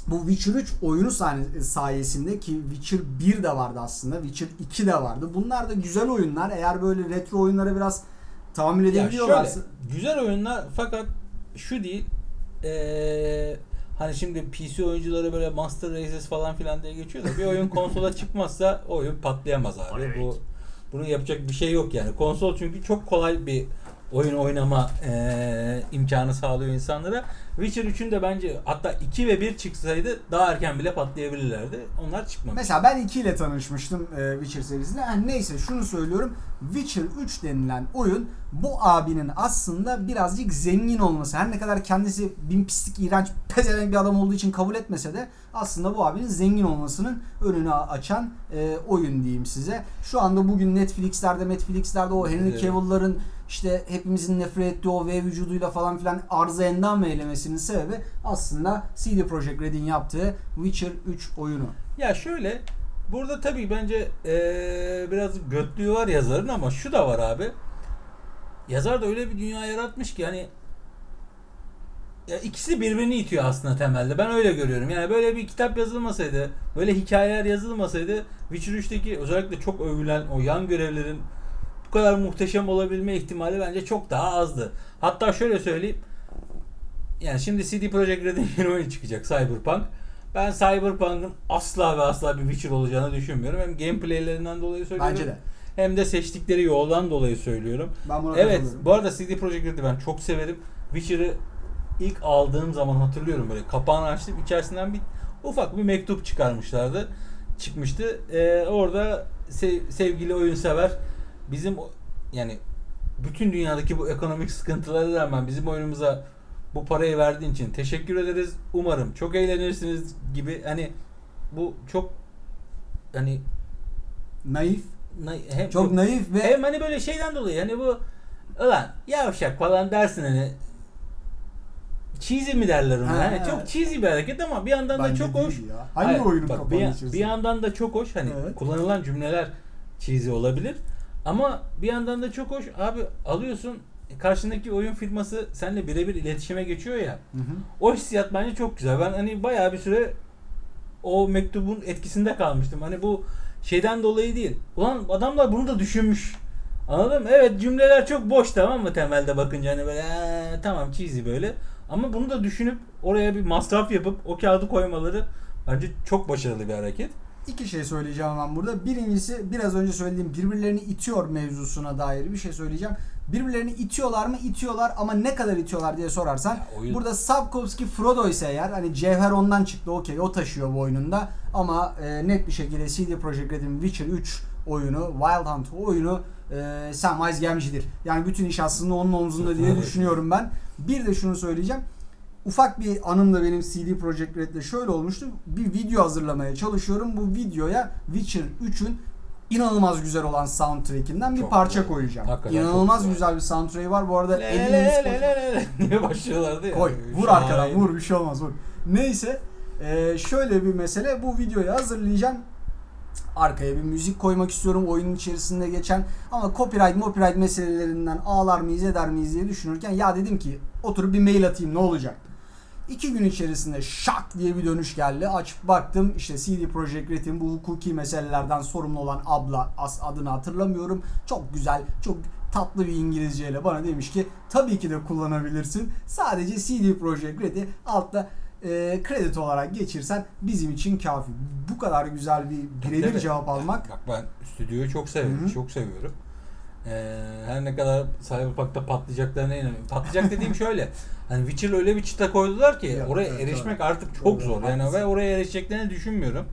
bu Witcher 3 oyunu sayesinde ki Witcher 1 de vardı aslında. Witcher 2 de vardı. Bunlar da güzel oyunlar. Eğer böyle retro oyunlara biraz tahammül şöyle edebiliyorlarsa güzel oyunlar fakat şu değil ee, hani şimdi PC oyuncuları böyle Master Races falan filan diye geçiyor da bir oyun konsola çıkmazsa oyun patlayamaz abi. Bu bunu yapacak bir şey yok yani. Konsol çünkü çok kolay bir oyun oynama ee, imkanı sağlıyor insanlara. Witcher 3'ün de bence hatta 2 ve 1 çıksaydı daha erken bile patlayabilirlerdi. Onlar çıkmamış. Mesela ben 2 ile tanışmıştım e, Witcher serisinde. Yani neyse şunu söylüyorum. Witcher 3 denilen oyun bu abinin aslında birazcık zengin olması. Her ne kadar kendisi bin pislik, iğrenç, pezevenk bir adam olduğu için kabul etmese de aslında bu abinin zengin olmasının önünü açan e, oyun diyeyim size. Şu anda bugün Netflix'lerde, Netflix'lerde o Henry Evet. Cavill'ların işte hepimizin nefret ettiği o V vücuduyla falan filan arıza endam eylemesinin sebebi aslında CD Projekt Red'in yaptığı Witcher 3 oyunu. Ya şöyle burada tabii bence eee, biraz götlüğü var yazarın ama şu da var abi. Yazar da öyle bir dünya yaratmış ki hani ya ikisi birbirini itiyor aslında temelde. Ben öyle görüyorum. Yani böyle bir kitap yazılmasaydı, böyle hikayeler yazılmasaydı Witcher 3'teki özellikle çok övülen o yan görevlerin bu kadar muhteşem olabilme ihtimali bence çok daha azdı. Hatta şöyle söyleyeyim. Yani şimdi CD Projekt Red'in yeni oyunu çıkacak Cyberpunk. Ben Cyberpunk'ın asla ve asla bir Witcher olacağını düşünmüyorum. Hem gameplaylerinden dolayı söylüyorum. Bence de. Hem de seçtikleri yoldan dolayı söylüyorum. Ben buna Evet, bu arada CD Projekt Red'i ben çok severim. Witcher'ı ilk aldığım zaman hatırlıyorum böyle kapağını açtım. içerisinden bir ufak bir mektup çıkarmışlardı. Çıkmıştı. Ee, orada sev- sevgili oyun sever bizim yani bütün dünyadaki bu ekonomik sıkıntılara rağmen bizim oyunumuza bu parayı verdiğin için teşekkür ederiz. Umarım çok eğlenirsiniz gibi hani bu çok hani Naif. na- hem Çok naif ve hem hani böyle şeyden dolayı hani bu ulan yavşak falan dersin hani cheesy mi derler ona? Ha, Hani evet. çok cheesy bir hareket ama bir yandan da Bence çok değil hoş. ya. Hangi Hayır, oyunun bak, bir, bir yandan da çok hoş hani Evet. kullanılan cümleler cheesy olabilir. Ama bir yandan da çok hoş. Abi alıyorsun karşındaki oyun firması seninle birebir iletişime geçiyor ya. Hı hı. O hissiyat bence çok güzel. Ben hani bayağı bir süre o mektubun etkisinde kalmıştım. Hani bu şeyden dolayı değil. Ulan adamlar bunu da düşünmüş. Anladın mı? Evet cümleler çok boş tamam mı temelde bakınca hani böyle "Ee, tamam cheesy böyle. Ama bunu da düşünüp oraya bir masraf yapıp o kağıdı koymaları bence çok başarılı bir hareket. İki şey söyleyeceğim ben burada. Birincisi biraz önce söylediğim birbirlerini itiyor mevzusuna dair bir şey söyleyeceğim. Birbirlerini itiyorlar mı? İtiyorlar ama ne kadar itiyorlar diye sorarsan. Ya oyun- Burada Sapkowski Frodo ise eğer hani Cevher ondan çıktı okey o taşıyor bu oyununda. Ama e, net bir şekilde CD Projekt Red'in Witcher 3 oyunu, Wild Hunt oyunu e, Samwise Gamgee'dir. Yani bütün iş aslında onun omzunda diye düşünüyorum ben. Bir de şunu söyleyeceğim. Ufak bir anım da benim CD Projekt Red'de şöyle olmuştu. Bir video hazırlamaya çalışıyorum. Bu videoya Witcher 3'ün inanılmaz güzel olan soundtrack'inden bir Çok parça güzel. koyacağım. Hakikaten İnanılmaz güzel. güzel bir soundtrack'i var. Bu arada Le le le le le le diye başlıyorlardı ya. Koy. Vur Şahane. arkadan vur bir şey olmaz vur. Neyse. e, şöyle bir mesele. Bu videoyu hazırlayacağım. Arkaya bir müzik koymak istiyorum oyunun içerisinde geçen. Ama copyright copyright meselelerinden ağlar mıyız eder miyiz diye düşünürken ya dedim ki oturup bir mail atayım ne olacak. İki gün içerisinde şak diye bir dönüş geldi. Açıp baktım işte CD Projekt Red'in bu hukuki meselelerden sorumlu olan abla as adını hatırlamıyorum. Çok güzel, çok tatlı bir İngilizceyle bana demiş ki tabii ki de kullanabilirsin. Sadece CD Projekt Red'i altta e, kredi olarak geçirsen bizim için kafi. Bu kadar güzel bir birebir cevap almak. Bak ben stüdyoyu çok seviyorum. Hı hı. Çok seviyorum. Ee, her ne kadar Cyberpunk'ta patlayacaklarına inanıyorum. Patlayacak dediğim şöyle. Hani Witcher öyle bir çıta koydular ki Ya, oraya evet, erişmek doğru. artık çok Doğru, zor. Yani ve oraya erişeceklerini düşünmüyorum.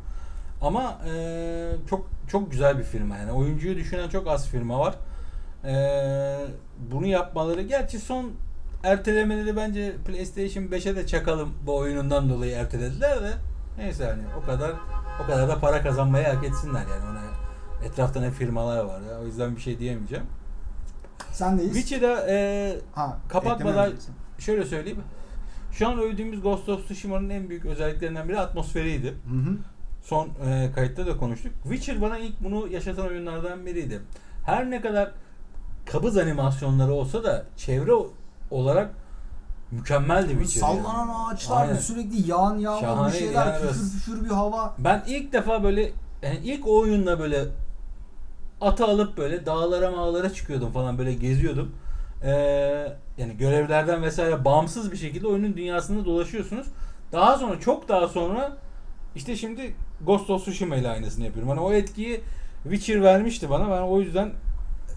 Ama e, çok çok güzel bir firma yani. Oyuncuyu düşünen çok az firma var. E, bunu yapmaları gerçi son ertelemeleri bence PlayStation 5'e de çakalım bu oyunundan dolayı ertelediler de neyse hani o kadar o kadar da para kazanmayı hak etsinler yani ona etrafta ne firmalar var ya o yüzden bir şey diyemeyeceğim. Sendeyiz. Witcher'da e, Ha, kapatmadan- şöyle söyleyeyim. Şu an övdüğümüz Ghost of Tsushima'nın en büyük özelliklerinden biri atmosferiydi. Hı hı. Son e, kayıtta da konuştuk. Witcher bana ilk bunu yaşatan oyunlardan biriydi. Her ne kadar kabız animasyonları olsa da çevre olarak mükemmeldi Witcher. Sallanan yani. ağaçlar, Aynen. sürekli yağan yağmur bir şeyler, yani. püfür püfür bir hava. Ben ilk defa böyle yani ilk oyunla böyle atı alıp böyle dağlara mağlara çıkıyordum falan böyle geziyordum. Ee, yani görevlerden vesaire bağımsız bir şekilde oyunun dünyasında dolaşıyorsunuz. Daha sonra çok daha sonra işte şimdi Ghost of Tsushima ile aynısını yapıyorum. Hani o etkiyi Witcher vermişti bana. Ben o yüzden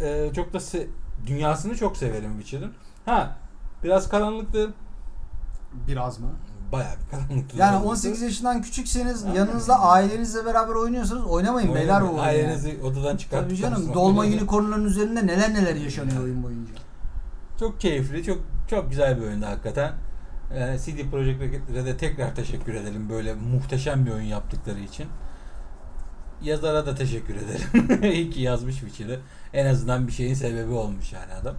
e, çok da se- dünyasını çok severim Witcher'ın. Ha biraz karanlıktı. Biraz mı? Bayağı bir karanlıktı. Yani 18 yaşından küçükseniz Aynen. yanınızda ailenizle beraber oynuyorsanız oynamayın beyler bu oyunu. Ailenizi odadan çıkartıp Tabii canım dolma unicornların üzerinde neler neler yaşanıyor oyun boyunca. Çok keyifli, çok çok güzel bir oyundu hakikaten. Yani CD Projekt Red'e tekrar teşekkür edelim böyle muhteşem bir oyun yaptıkları için. Yazara da teşekkür edelim. İyi ki yazmış Witcher'ı. En azından bir şeyin sebebi olmuş yani adam.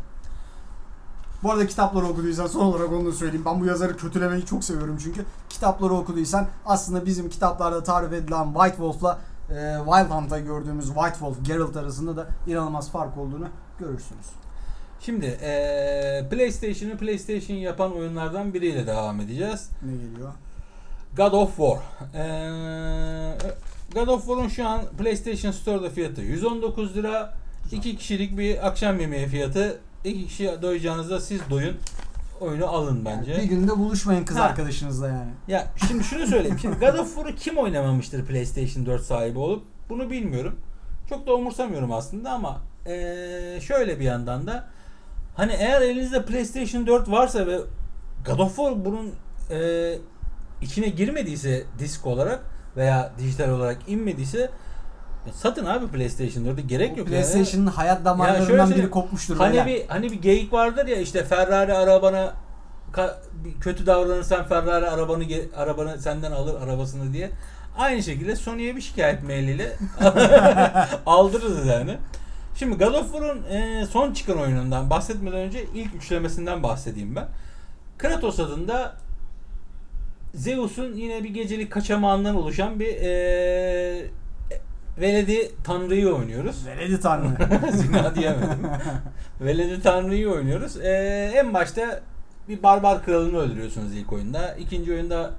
Bu arada kitapları okuduysan son olarak onu da söyleyeyim. Ben bu yazarı kötülemeyi çok seviyorum çünkü. Kitapları okuduysan aslında bizim kitaplarda tarif edilen White Wolf'la e, Wild Hunt'ta gördüğümüz White Wolf, Geralt arasında da inanılmaz fark olduğunu görürsünüz. Şimdi eee PlayStation'ı PlayStation yapan oyunlardan biriyle devam edeceğiz. Ne geliyor? God of War. Eee, God of War'un şu an PlayStation Store'da fiyatı 119 lira. Güzel. 2 kişilik bir akşam yemeği fiyatı. 2 kişi doyacağınızda siz doyun. Oyunu alın bence. Bir günde buluşmayın kız Ha. arkadaşınızla yani. Ya şimdi şunu söyleyeyim. Şimdi God of War'u kim oynamamıştır PlayStation 4 sahibi olup? Bunu bilmiyorum. Çok da umursamıyorum aslında ama eee, şöyle bir yandan da hani eğer elinizde PlayStation 4 varsa ve God of War bunun eee, içine girmediyse disk olarak veya dijital olarak inmediyse e, satın abi PlayStation 4'ü gerek O yok. PlayStation'ın hayat Ya damarlarından şöyle biri kopmuştur. Hani beyler. bir hani bir geyik vardır ya işte Ferrari arabana ka- kötü davranırsan Ferrari arabanı arabanı senden alır arabasını diye. Aynı şekilde Sony'ye bir şikayet mailiyle aldırırız yani. Şimdi God of War'un e, son çıkan oyunundan bahsetmeden önce ilk üçlemesinden bahsedeyim ben. Kratos adında Zeus'un yine bir gecelik kaçamağından oluşan bir e, veledi tanrıyı oynuyoruz. Veledi Tanrı. Zina diyemedim. Veledi Tanrı'yı oynuyoruz. Ee, en başta bir barbar kralını öldürüyorsunuz ilk oyunda. İkinci oyunda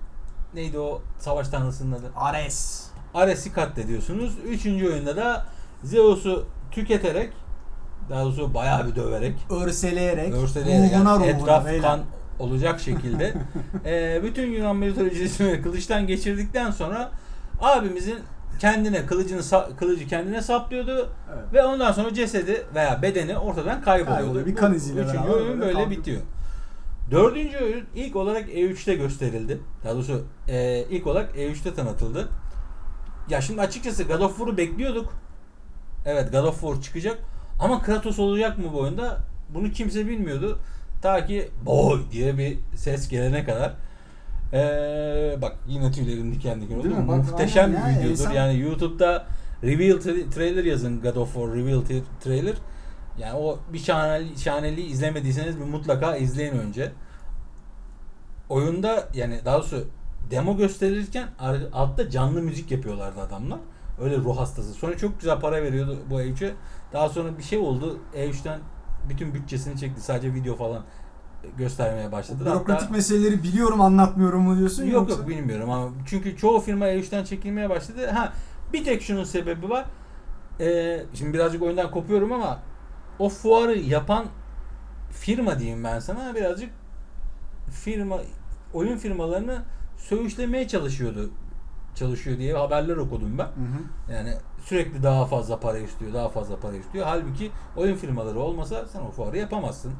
neydi o savaş tanrısının adı? Ares. Ares'i katlediyorsunuz. Üçüncü oyunda da Zeus'u tüketerek daha doğrusu bayağı bir döverek Örseleyerek, örseleyerek ruhuna yani ruhuna etraf beyler. kan olacak şekilde e, bütün Yunan mitolojisini kılıçtan geçirdikten sonra abimizin kendine kılıcını kılıcı kendine saplıyordu Evet. ve ondan sonra cesedi veya bedeni ortadan kayboluyordu. Kayboluyor. Bir kan iziyle Üçüncü beraber oyun böyle böyle kaldı. bitiyor. Dördüncü oyun ilk olarak E3'te gösterildi. Daha doğrusu e, ilk olarak E3'te tanıtıldı. Ya şimdi açıkçası God of War'u bekliyorduk. Evet God of War çıkacak. Ama Kratos olacak mı bu oyunda? Bunu kimse bilmiyordu. Ta ki boy diye bir ses gelene kadar. Ee, bak yine tüylerim diken diken oldu. Muhteşem bir videodur. insan- Yani YouTube'da reveal tra- trailer yazın God of War reveal tra- trailer. Yani o bir şahane, şahaneliği izlemediyseniz bir mutlaka izleyin önce. Oyunda yani daha doğrusu demo gösterirken altta canlı müzik yapıyorlardı adamlar. Öyle ruh hastası. Sonra çok güzel para veriyordu bu E3'e. Daha sonra bir şey oldu. E3'ten bütün bütçesini çekti. Sadece video falan göstermeye başladı. Bürokratik Hatta- meseleleri biliyorum anlatmıyorum mu diyorsun Yok yoksa? yok bilmiyorum ama çünkü çoğu firma E3'ten çekilmeye başladı. Ha bir tek şunun sebebi var. Ee, şimdi birazcık oyundan kopuyorum ama o fuarı yapan firma diyeyim ben sana birazcık firma oyun firmalarını söğüşlemeye çalışıyordu çalışıyor diye haberler okudum ben. Hı hı. Yani sürekli daha fazla para istiyor, daha fazla para istiyor. Halbuki oyun firmaları olmasa sen o fuarı yapamazsın.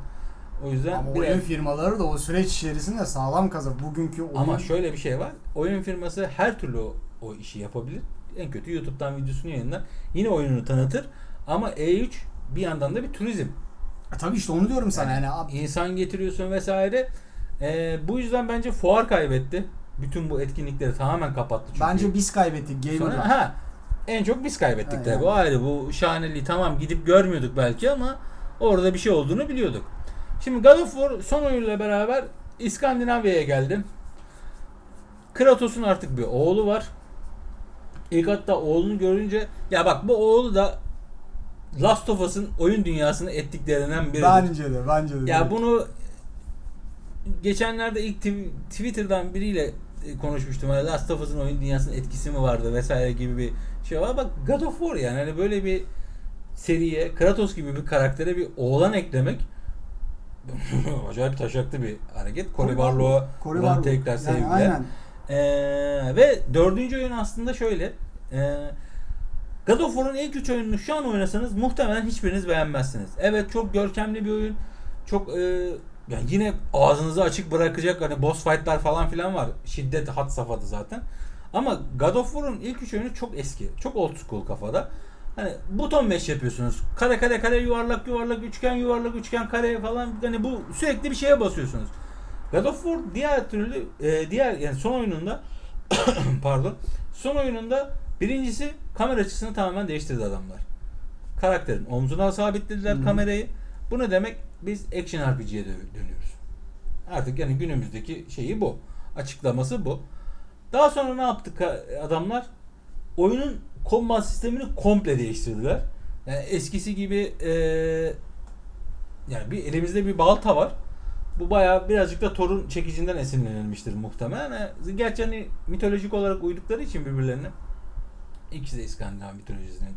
O yüzden Ama biraz- oyun firmaları da o süreç içerisinde sağlam kazanır. Bugünkü oyun... Ama şöyle bir şey var. Oyun firması her türlü o, o işi yapabilir. En kötü YouTube'dan videosunu yayınlar. Yine oyununu tanıtır. Ama E3 bir yandan da bir turizm. E tabii işte onu diyorum sana yani. abi- İnsan getiriyorsun vesaire. Ee, bu yüzden bence fuar kaybetti. Bütün bu etkinlikleri tamamen kapattı çünkü. Bence biz kaybettik gamerlar. Sonra, ha, en çok biz kaybettik Ha, tabii. yani. Bu ayrı. Bu şahaneliği tamam gidip görmüyorduk belki ama orada bir şey olduğunu biliyorduk. Şimdi God of War son oyunla beraber İskandinavya'ya geldi. Kratos'un artık bir oğlu var. İlk hatta oğlunu görünce ya bak bu oğlu da Last of Us'ın oyun dünyasını ettiklerinden biridir. Bence de bence de. Ya bunu geçenlerde ilk tw- Twitter'dan biriyle e, konuşmuştum. Hani Last of Us'ın oyun dünyasının etkisi mi vardı vesaire gibi bir şey var. Bak God of War yani hani böyle bir seriye Kratos gibi bir karaktere bir oğlan eklemek acayip taşaklı bir hareket. Cory Barlog'a Cory buradan tekrar Yani sevgiler. aynen. Ee, ve dördüncü oyun aslında şöyle. Ee, God of War'un ilk üç oyununu şu an oynasanız muhtemelen hiçbiriniz beğenmezsiniz. Evet çok görkemli bir oyun. Çok e, yani yine ağzınızı açık bırakacak hani boss fight'lar falan filan var. Şiddet hat safhada zaten. Ama God of War'un ilk üç oyunu çok eski. Çok old school kafada. Hani buton mesh yapıyorsunuz. Kare kare kare yuvarlak yuvarlak üçgen yuvarlak üçgen kare falan hani bu sürekli bir şeye basıyorsunuz. God of War diğer türlü e, diğer yani son oyununda pardon son oyununda birincisi kamera açısını tamamen değiştirdi adamlar. Karakterin omzuna sabitlediler Hı hı. kamerayı. Bu ne demek? Biz action RPG'ye dö- dönüyoruz. Artık yani günümüzdeki şeyi bu. Açıklaması bu. Daha sonra ne yaptık adamlar? Oyunun combat sistemini komple değiştirdiler. Yani eskisi gibi e, yani bir elimizde bir balta var. Bu bayağı birazcık da Thor'un çekicinden esinlenilmiştir muhtemelen. Yani Gerçi hani mitolojik olarak uydukları için birbirlerine. İkisi de İskandinav mitolojisinin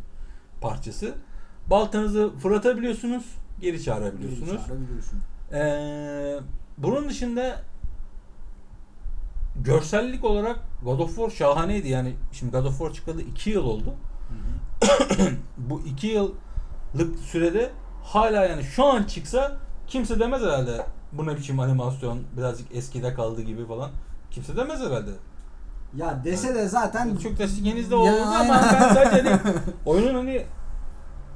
parçası. Baltanızı fırlatabiliyorsunuz, geri çağırabiliyorsunuz. Çağırabiliyorsun. Ee, bunun dışında görsellik olarak God of War şahaneydi. Yani şimdi God of War çıkalı 2 yıl oldu. Bu 2 yıllık sürede hala yani şu an çıksa kimse demez herhalde bu ne biçim animasyon birazcık eskide kaldı gibi falan. Kimse demez herhalde. Ya dese de zaten Çok da sikenizde Ya, oldu ama aynen. ben sadece hani oyunun hani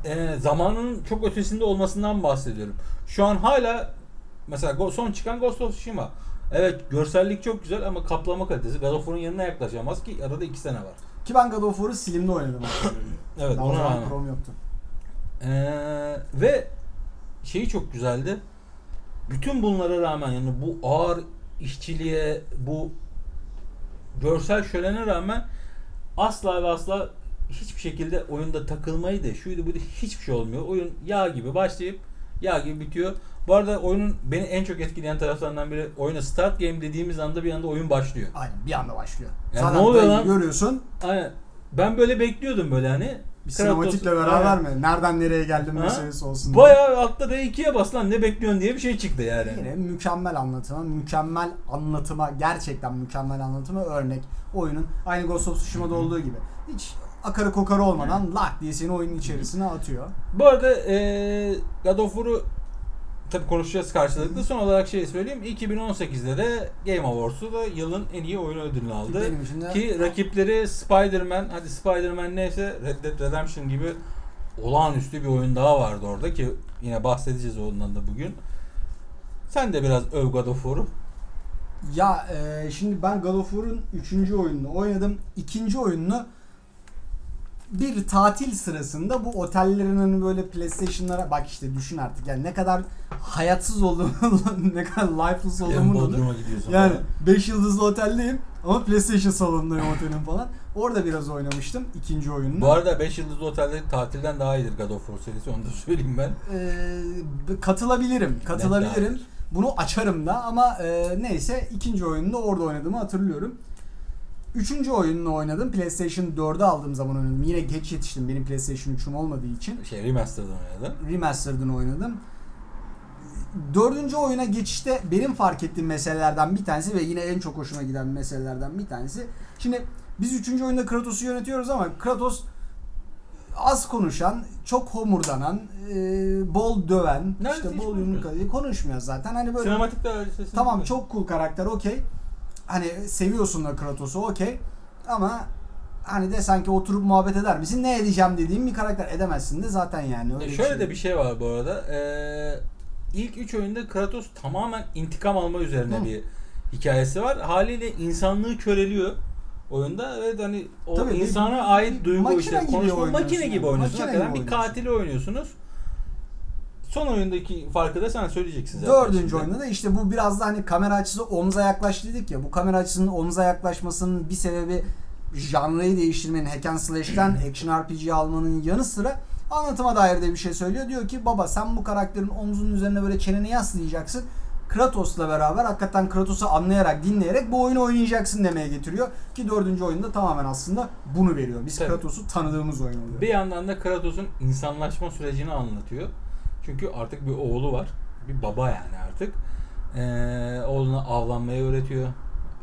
e, zamanının çok ötesinde olmasından bahsediyorum. Şu an hala mesela Go- son çıkan Ghost of Tsushima Evet görsellik çok güzel ama kaplama kalitesi God of War'un yanına yaklaşamaz ki arada 2 sene var. ki ben God of War'u Slim'de oynadım. Evet Daha ona rağmen. Chrome yoktu. Ee, ve şeyi çok güzeldi. Bütün bunlara rağmen yani bu ağır işçiliğe, bu görsel şölene rağmen asla ve asla hiçbir şekilde oyunda takılmayı da şuydu buydu hiçbir şey olmuyor. Oyun yağ gibi başlayıp yağ gibi bitiyor. Bu arada oyunun beni en çok etkileyen taraflarından biri oyuna start game dediğimiz anda bir anda oyun başlıyor. Aynen bir anda başlıyor. Ya Zaten ne oluyor lan? Görüyorsun. Aynen. Ben böyle bekliyordum böyle hani. Bir sinematikle beraber Aynen. mi? Nereden nereye geldim meselesi olsun. diye. Bayağı altta R2'ye bas lan ne bekliyorsun diye bir şey çıktı yani. Yine mükemmel anlatıma, mükemmel anlatıma, gerçekten mükemmel anlatıma örnek. Oyunun aynı Ghost of Tsushima'da olduğu gibi. Hiç akarı kokarı olmadan lak diye seni oyunun içerisine atıyor. Bu arada eee God of War'u tabi konuşacağız karşılıklı. Son olarak şey söyleyeyim. 2018'de de Game Awards'u da yılın en iyi oyunu ödülünü aldı. De Ki rakipleri Spider-Man, hadi Spider-Man neyse Red Dead Redemption gibi olağanüstü bir oyun daha vardı orada ki yine bahsedeceğiz ondan da bugün. Sen de biraz öv God of War'u. Ya e, şimdi ben God of War'un 3. oyununu oynadım. İkinci oyununu bir tatil sırasında bu otellerin hani böyle PlayStation'lara bak işte düşün artık yani ne kadar hayatsız olduğumu ne kadar lifeless Yani olduğumu yani falan. 5 yıldızlı oteldeyim ama PlayStation salonundayım otelin falan. Orada biraz oynamıştım ikinci oyununu. Bu arada 5 yıldızlı otelde tatilden daha iyidir God of War serisi onu da söyleyeyim ben. Ee, katılabilirim. Katılabilirim. Bunu açarım da ama e, neyse ikinci oyununu orada oynadığımı hatırlıyorum. Üçüncü oyununu oynadım. PlayStation 4'ü aldığım zaman oynadım. Yine geç yetiştim benim PlayStation 3'üm olmadığı için. Şey remaster'dan oynadın. Remastered'ını oynadım. Dördüncü oyuna geçişte benim fark ettiğim meselelerden bir tanesi ve yine en çok hoşuma giden meselelerden bir tanesi. Şimdi biz üçüncü oyunda Kratos'u yönetiyoruz ama Kratos az konuşan, çok homurdanan, e, bol döven, Neredeyse işte bol yumruk konuşmuyor zaten. Hani böyle Sinematik de öyle sesini tamam çok cool karakter okey. Hani seviyorsun da Kratos'u okey. Ama hani de sanki oturup muhabbet eder misin? Ne edeceğim dediğim bir karakter edemezsin de zaten yani. Öyle E bir şöyle şey. de bir şey var bu arada. Ee, ilk üç oyunda Kratos tamamen intikam alma üzerine Hı. bir hikayesi var. Haliyle insanlığı köreliyor oyunda ve hani o Tabii, bir- insana bir- ait bir duygu işte konuşma makine gibi yani. oynuyorsun. Makine gibi bir oynuyorsun. katili oynuyorsunuz. Son oyundaki farkı da sen söyleyeceksin zaten. Dördüncü şimdi. oyunda da işte bu biraz da hani kamera açısı omza yaklaş dedik ya. Bu kamera açısının omza yaklaşmasının bir sebebi janrayı değiştirmenin hack and slash'ten action RPG almanın yanı sıra anlatıma dair de bir şey söylüyor. Diyor ki baba sen bu karakterin omzunun üzerine böyle çeneni yaslayacaksın. Kratos'la beraber hakikaten Kratos'u anlayarak, dinleyerek bu oyunu oynayacaksın demeye getiriyor. Ki dördüncü oyunda tamamen aslında bunu veriyor. Biz Tabii. Kratos'u tanıdığımız oyun oluyor. Bir yandan da Kratos'un insanlaşma sürecini anlatıyor. Çünkü artık bir oğlu var. Bir baba yani artık. Ee, oğluna avlanmayı öğretiyor.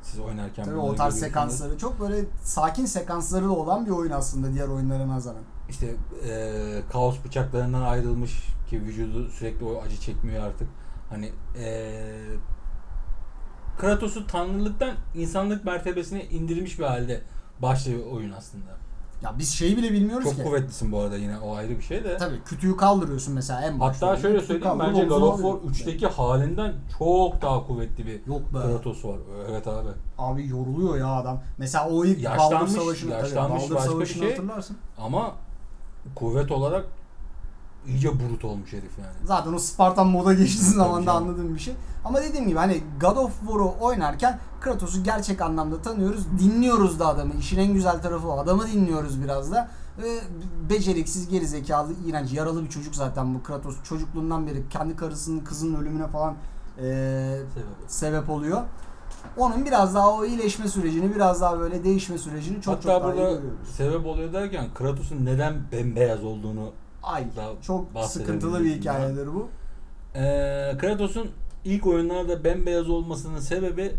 Siz oynarken Tabii o tarz sekansları çok böyle sakin sekansları da olan bir oyun aslında diğer oyunlara nazaran. İşte e, kaos bıçaklarından ayrılmış ki vücudu sürekli o acı çekmiyor artık. Hani e, Kratos'u tanrılıktan insanlık mertebesine indirmiş bir halde başlıyor oyun aslında. Ya biz şeyi bile bilmiyoruz Çok ki. kuvvetlisin bu arada yine o ayrı bir şey de. Tabii kütüğü kaldırıyorsun mesela en başta. Hatta şöyle söyleyeyim bence God of War alıyorsun. 3'teki halinden çok daha kuvvetli bir Yok be. Kratos var. Evet abi. Abi yoruluyor ya adam. Mesela o ilk Yaşlanmış, Baldur Savaşı'nı tabii, yaşlanmış Baldur başka bir Savaşı'nı şey. hatırlarsın. Ama kuvvet olarak iyice brut olmuş herif yani. Zaten o Spartan moda geçtiği zaman da anladığım bir şey. Ama dediğim gibi hani God of War'u oynarken Kratos'u gerçek anlamda tanıyoruz. Dinliyoruz da adamı. İşin en güzel tarafı o. Adamı dinliyoruz biraz da. Ve beceriksiz, gerizekalı, iğrenç, yaralı bir çocuk zaten bu Kratos. Çocukluğundan beri kendi karısının, kızının ölümüne falan Sebebi. sebep oluyor. Onun biraz daha o iyileşme sürecini, biraz daha böyle değişme sürecini çok Hatta çok daha iyi burada görüyoruz. sebep oluyor derken Kratos'un neden bembeyaz olduğunu Ay çok sıkıntılı bir hikayedir bu. Ee, Kratos'un ilk oyunlarda bembeyaz olmasının sebebi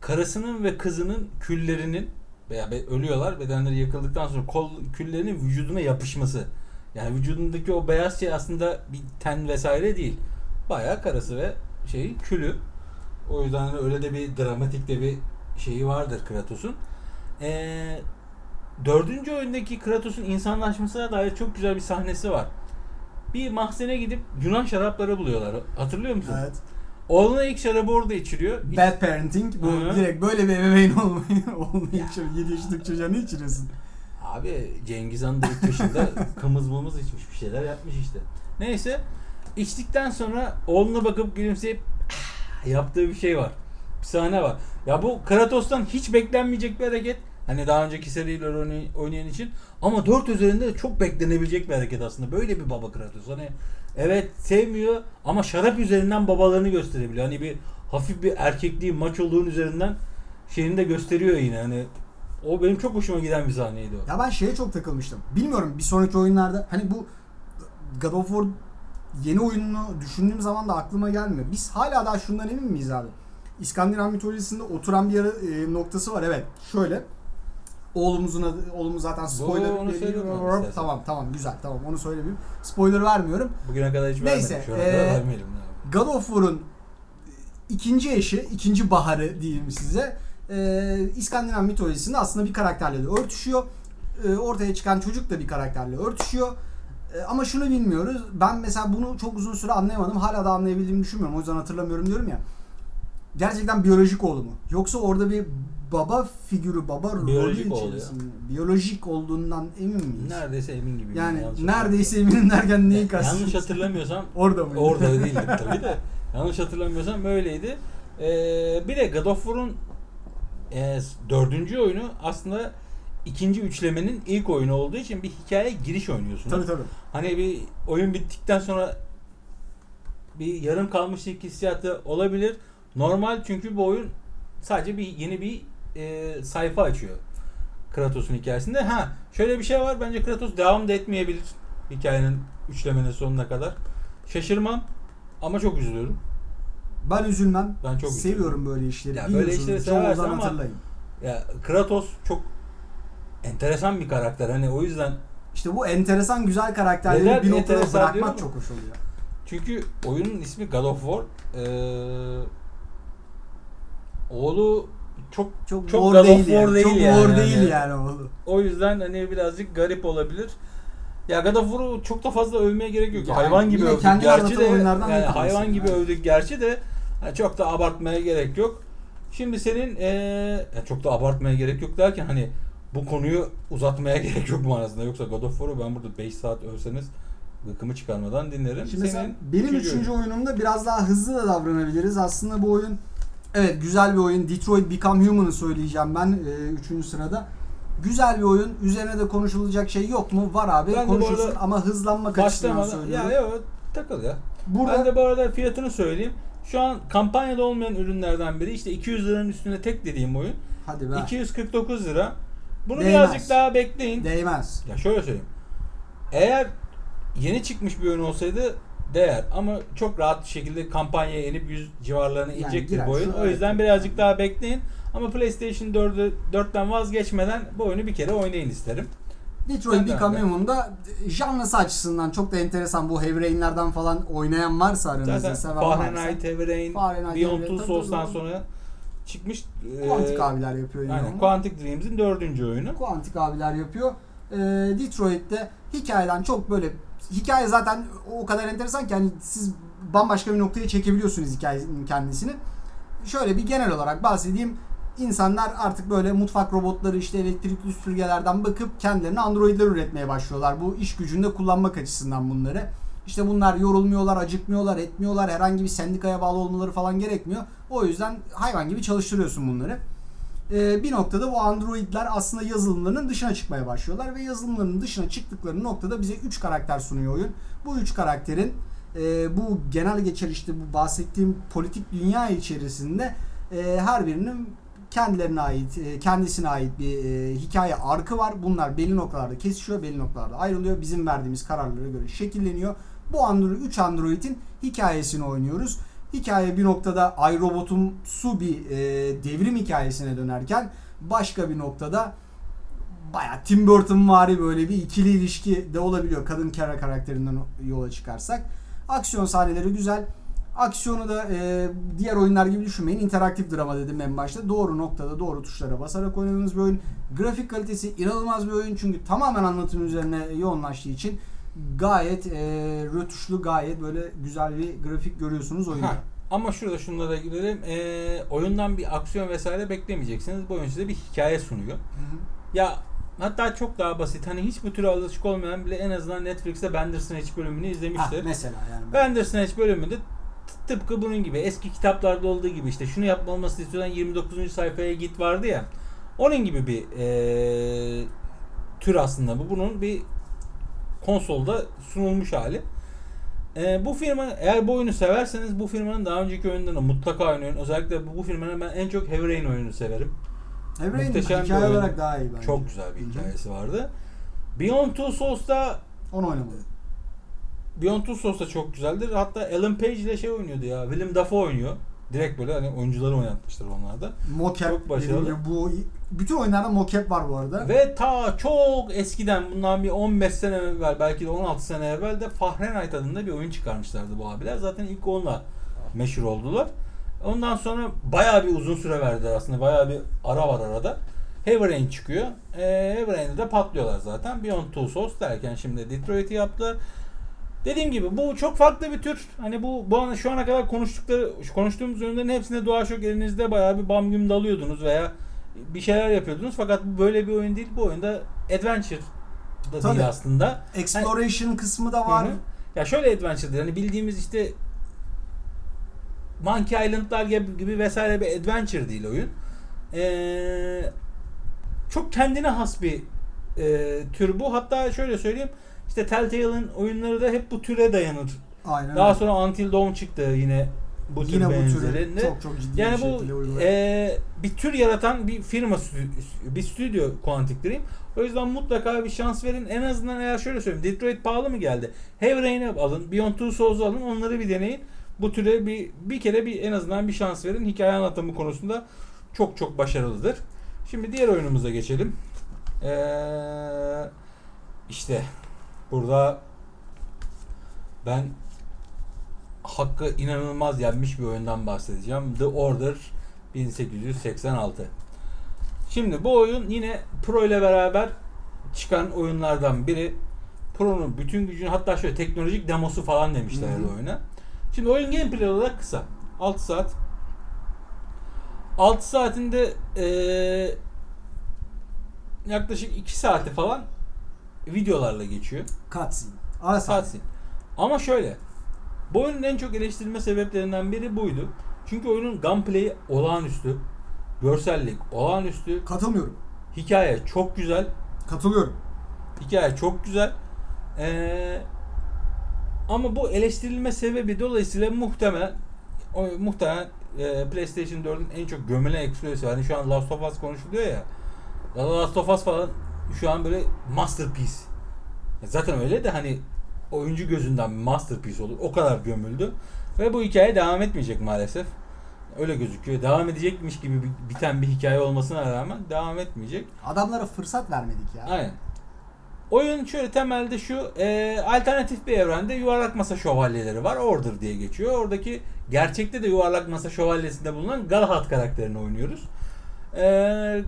karısının ve kızının küllerinin veya ölüyorlar bedenleri yakıldıktan sonra kol küllerinin vücuduna yapışması. Yani vücudundaki o beyaz şey aslında bir ten vesaire değil. Bayağı karısı ve şeyi külü. O yüzden öyle de bir dramatik de bir şeyi vardır Kratos'un. Ee, dördüncü oyundaki Kratos'un insanlaşmasına dair çok güzel bir sahnesi var. Bir mahzene gidip Yunan şarapları buluyorlar. Hatırlıyor musun? Evet. Oğluna ilk şarabı orada içiriyor. İç- Bad parenting bu Hı. direkt böyle bir ebeveyn olmayı olmayı 7 yaşındaki çocuğa ne içiriyorsun? Abi Cengiz Han da ilk yaşında kımız mımız içmiş bir şeyler yapmış işte. Neyse içtikten sonra oğluna bakıp gülümseyip "Ah!" yaptığı bir şey var. Bir sahne var. Ya bu Kratos'tan hiç beklenmeyecek bir hareket. Hani daha önceki oynay- oynayan için. Ama 4 üzerinde de çok beklenebilecek bir hareket aslında. Böyle bir baba Kratos. Hani evet sevmiyor ama şarap üzerinden babalarını gösterebiliyor. Hani bir hafif bir erkekliği maçoluğun üzerinden şeyini de gösteriyor yine. Hani o benim çok hoşuma giden bir sahneydi o. Ya ben şeye çok takılmıştım. Bilmiyorum bir sonraki oyunlarda hani bu God of War yeni oyununu düşündüğüm zaman da aklıma gelmiyor. Biz hala daha şundan emin miyiz abi? İskandinav mitolojisinde oturan bir yara, e, noktası var. Evet. Şöyle. Oğlumuzun adı, oğlumuz zaten spoiler onu veriyor. Tamam tamam güzel tamam onu söylemeyeyim. Spoiler vermiyorum. Bugüne kadar hiç Neyse, vermedim. Şu ee, vermeyelim. God of War'un ikinci eşi, ikinci baharı diyeyim size. Ee, İskandinav mitolojisinde aslında bir karakterle de örtüşüyor. Ee, ortaya çıkan çocuk da bir karakterle örtüşüyor. Ee, ama şunu bilmiyoruz. Ben mesela bunu çok uzun süre anlayamadım. Hala da anlayabildiğimi düşünmüyorum. O yüzden hatırlamıyorum diyorum ya. Gerçekten biyolojik oğlu mu? Yoksa orada bir baba figürü, baba Biyolojik rolü içerisinde. Biyolojik olduğundan emin miyiz? Neredeyse emin gibi. Yani neredeyse eminim derken neyi kastediyorsun? Yanlış hatırlamıyorsam Orada mı? orada değildim tabii de. Yanlış hatırlamıyorsam böyleydi. Ee, bir de God of War'un e, dördüncü oyunu aslında ikinci üçlemenin ilk oyunu olduğu için bir hikaye giriş oynuyorsunuz. Tabii tabii. Hani bir oyun bittikten sonra bir yarım kalmışlık hissiyatı olabilir. Normal çünkü bu oyun sadece bir yeni bir e, sayfa açıyor. Kratos'un hikayesinde. Ha şöyle bir şey var. Bence Kratos devam da etmeyebilir hikayenin üçlemenin sonuna kadar. Şaşırmam ama çok üzülüyorum. Ben üzülmem. Ben çok Seviyorum böyle işleri. Ya böyle işleri seversin ama- hatırlayın. Ya Kratos çok enteresan bir karakter. Hani o yüzden İşte bu enteresan güzel karakterleri Neden bir noktada bırakmak çok hoş oluyor. çünkü oyunun ismi God of War. Ee, oğlu çok Çok, Çok war God of değil War yani. değil çok yani. war değil Yani- yani oğlum. o yüzden hani birazcık garip olabilir. Ya God of War'u çok da fazla övmeye gerek yok. Yani hayvan gibi övdük gerçi de. Yani hayvan gibi Evet. övdük gerçi de yani çok da abartmaya gerek yok. Şimdi senin ee, ya çok da abartmaya gerek yok derken hani bu konuyu uzatmaya gerek yok manasında. Yoksa God of War'u ben burada 5 saat övseniz gıkımı çıkarmadan dinlerim. Şimdi mesela Senin benim üçüncü üçüncü oyun. oyunumda biraz daha hızlı da davranabiliriz. Aslında bu oyun evet güzel bir oyun. Detroit Become Human'ı söyleyeceğim ben e, üçüncü sırada. Güzel bir oyun. Üzerine de konuşulacak şey yok mu? Var abi. Ben Konuşulsun arada ama hızlanmak açısından söylüyorum. ya yok takıl ya. Burada Ben de bu arada fiyatını söyleyeyim. Şu an kampanyada olmayan ürünlerden biri işte 200 liranın üstünde tek dediğim oyun. hadi be. 249 lira. Bunu Değmez. birazcık daha bekleyin. Değmez. Ya şöyle söyleyeyim. Eğer yeni çıkmış bir oyun olsaydı değer ama çok rahat bir şekilde kampanyaya inip 100 civarlarına Yani inecektir girer, bu oyun. O yüzden birazcık daha bekleyin. Ama PlayStation 4'ü 4'ten vazgeçmeden bu oyunu bir kere oynayın isterim. Detroit Become. Human'da janrısı açısından çok da enteresan. Bu Heavy Rain'lerden falan oynayan varsa aranızda seven varsa. Fahrenheit, Heavy Rain, Fahrenheit, Beyond Two Souls'tan sonra çıkmış. Quantic Ee, abiler yapıyor Aynen. onu. Quantic Dreams'in dördüncü oyunu. Quantic abiler yapıyor. Ee, Detroit'te hikayeden çok böyle hikaye zaten o kadar enteresan ki hani siz bambaşka bir noktaya çekebiliyorsunuz hikayenin kendisini. Şöyle bir genel olarak bahsedeyim. İnsanlar artık böyle mutfak robotları işte elektrikli süpürgelerden bakıp kendilerine androidler üretmeye başlıyorlar. Bu iş gücünde kullanmak açısından bunları. İşte bunlar yorulmuyorlar, acıkmıyorlar, etmiyorlar. Herhangi bir sendikaya bağlı olmaları falan gerekmiyor. O yüzden hayvan gibi çalıştırıyorsun bunları. Ee, bir noktada bu androidler aslında yazılımlarının dışına çıkmaya başlıyorlar ve yazılımların dışına çıktıkları noktada bize 3 karakter sunuyor oyun. Bu 3 karakterin e, bu genel geçer işte bu bahsettiğim politik dünya içerisinde e, her birinin kendilerine ait, e, kendisine ait bir e, hikaye arkı var. Bunlar belli noktalarda kesişiyor, belli noktalarda ayrılıyor. Bizim verdiğimiz kararlara göre şekilleniyor. Bu Android, 3 Android'in hikayesini oynuyoruz. Hikaye bir noktada iRobot'un su bir e, devrim hikayesine dönerken başka bir noktada baya Tim Burton vari böyle bir ikili ilişki de olabiliyor kadın kara karakterinden yola çıkarsak. Aksiyon sahneleri güzel. Aksiyonu da e, diğer oyunlar gibi düşünmeyin. İnteraktif drama dedim en başta. Doğru noktada doğru tuşlara basarak oynadığınız bir oyun. Grafik kalitesi inanılmaz bir oyun çünkü tamamen anlatım üzerine yoğunlaştığı için gayet e, rötuşlu gayet böyle güzel bir grafik görüyorsunuz oyunda. Ha, ama şurada şunlara girelim. Ee, oyundan bir aksiyon vesaire beklemeyeceksiniz. Bu oyun size bir hikaye sunuyor. Ya hatta çok daha basit. Hani hiç bu türe alışık olmayan bile en azından Netflix'te Bandersnatch bölümünü Ha, izlemiştir. mesela yani. Bandersnatch bölümünde tıpkı bunun gibi eski kitaplarda olduğu gibi işte şunu yapma olmasını istiyorsan 29. sayfaya git vardı ya. Onun gibi bir eee, tür aslında bu. Bunun bir konsolda sunulmuş hali. Eee, bu firma eğer bu oyunu severseniz bu firmanın daha önceki oyunlarını mutlaka oynayın. Özellikle bu, bu firmanın ben en çok Heavy Rain oyununu severim. Evrenin muhteşem bir hikaye oyun. olarak daha iyi bence. Çok güzel bir hikayesi vardı. Beyond Two Souls'ta Onu oynamadım. Beyond Two Souls da çok güzeldir. Hatta Alan Page ile şey oynuyordu ya. Willem Dafoe oynuyor. Direkt böyle hani oyuncuları oynatmışlar onlarda. Mocap Çok başarılı. gibi bu bütün oyunlarda mocap var bu arada. Ve ta çok eskiden bundan bir 15 sene evvel belki de 16 sene evvel de Fahrenheit adında bir oyun çıkarmışlardı bu abiler. Zaten ilk onunla meşhur oldular. Ondan sonra bayağı bir uzun süre verdiler aslında. Bayağı bir ara var arada. Heavy Rain çıkıyor. Ee, Heavy Rain'de de patlıyorlar zaten. Beyond Two Souls derken şimdi Detroit'i yaptılar. Dediğim gibi bu çok farklı bir tür. Hani bu bu şu ana kadar konuştukları konuştuğumuz oyunların hepsinde DualShock elinizde bayağı bir bam güm dalıyordunuz veya bir şeyler yapıyordunuz. Fakat bu böyle bir oyun değil. Bu oyunda adventure da Tabii. değil aslında. Exploration kısmı da var. Hı. Ya şöyle adventure değil. Hani bildiğimiz işte Monkey Island'lar gibi, gibi vesaire bir adventure değil oyun. Ee, çok kendine has bir e, tür bu. Hatta şöyle söyleyeyim. İşte Telltale'ın oyunları da hep bu türe dayanır Aynen Daha öyle. sonra Until Dawn çıktı yine bu tür Yine bu benzerinde. türü çok çok ciddi Yani bir bu e, bir tür yaratan bir firma, bir stüdyo Quantic Dream. O yüzden mutlaka bir şans verin. En azından eğer şöyle söyleyeyim. Detroit pahalı mı geldi? Heavy Rain'i alın. Beyond Two Souls'u alın. Onları bir deneyin. Bu türe bir bir kere bir en azından bir şans verin. Hikaye anlatımı konusunda çok çok başarılıdır. Şimdi diğer oyunumuza geçelim. Ee, işte burada ben hakkı inanılmaz yenmiş bir oyundan bahsedeceğim. The Order 1886. Şimdi bu oyun yine Pro ile beraber çıkan oyunlardan biri. Pro'nun bütün gücünü hatta şöyle teknolojik demosu falan demişler Hı hı. oyuna. Şimdi oyun gameplay olarak kısa. 6 saat. 6 saatinde eee, yaklaşık 2 saati falan videolarla geçiyor. Cutscene. Ara. Cutscene. Ama şöyle. Bu oyunun en çok eleştirilme sebeplerinden biri buydu. Çünkü oyunun gunplay'i olağanüstü. Görsellik olağanüstü. Katılmıyorum. Hikaye çok güzel. Katılıyorum. Hikaye çok güzel. Ee, ama bu eleştirilme sebebi dolayısıyla muhtemelen o, muhtemelen e, PlayStation 4'ün en çok gömülen eksklusif. Hani şu an Last of Us konuşuluyor ya. Last of Us falan şu an böyle masterpiece. Zaten öyle de hani oyuncu gözünden masterpiece olur. O kadar gömüldü. Ve bu hikaye devam etmeyecek maalesef. Öyle gözüküyor. Devam edecekmiş gibi biten bir hikaye olmasına rağmen devam etmeyecek. Adamlara fırsat vermedik ya. Aynen. Oyun şöyle temelde şu e, alternatif bir evrende yuvarlak masa şövalyeleri var. Order diye geçiyor. Oradaki gerçekte de yuvarlak masa şövalyesinde bulunan Galahad karakterini oynuyoruz. E,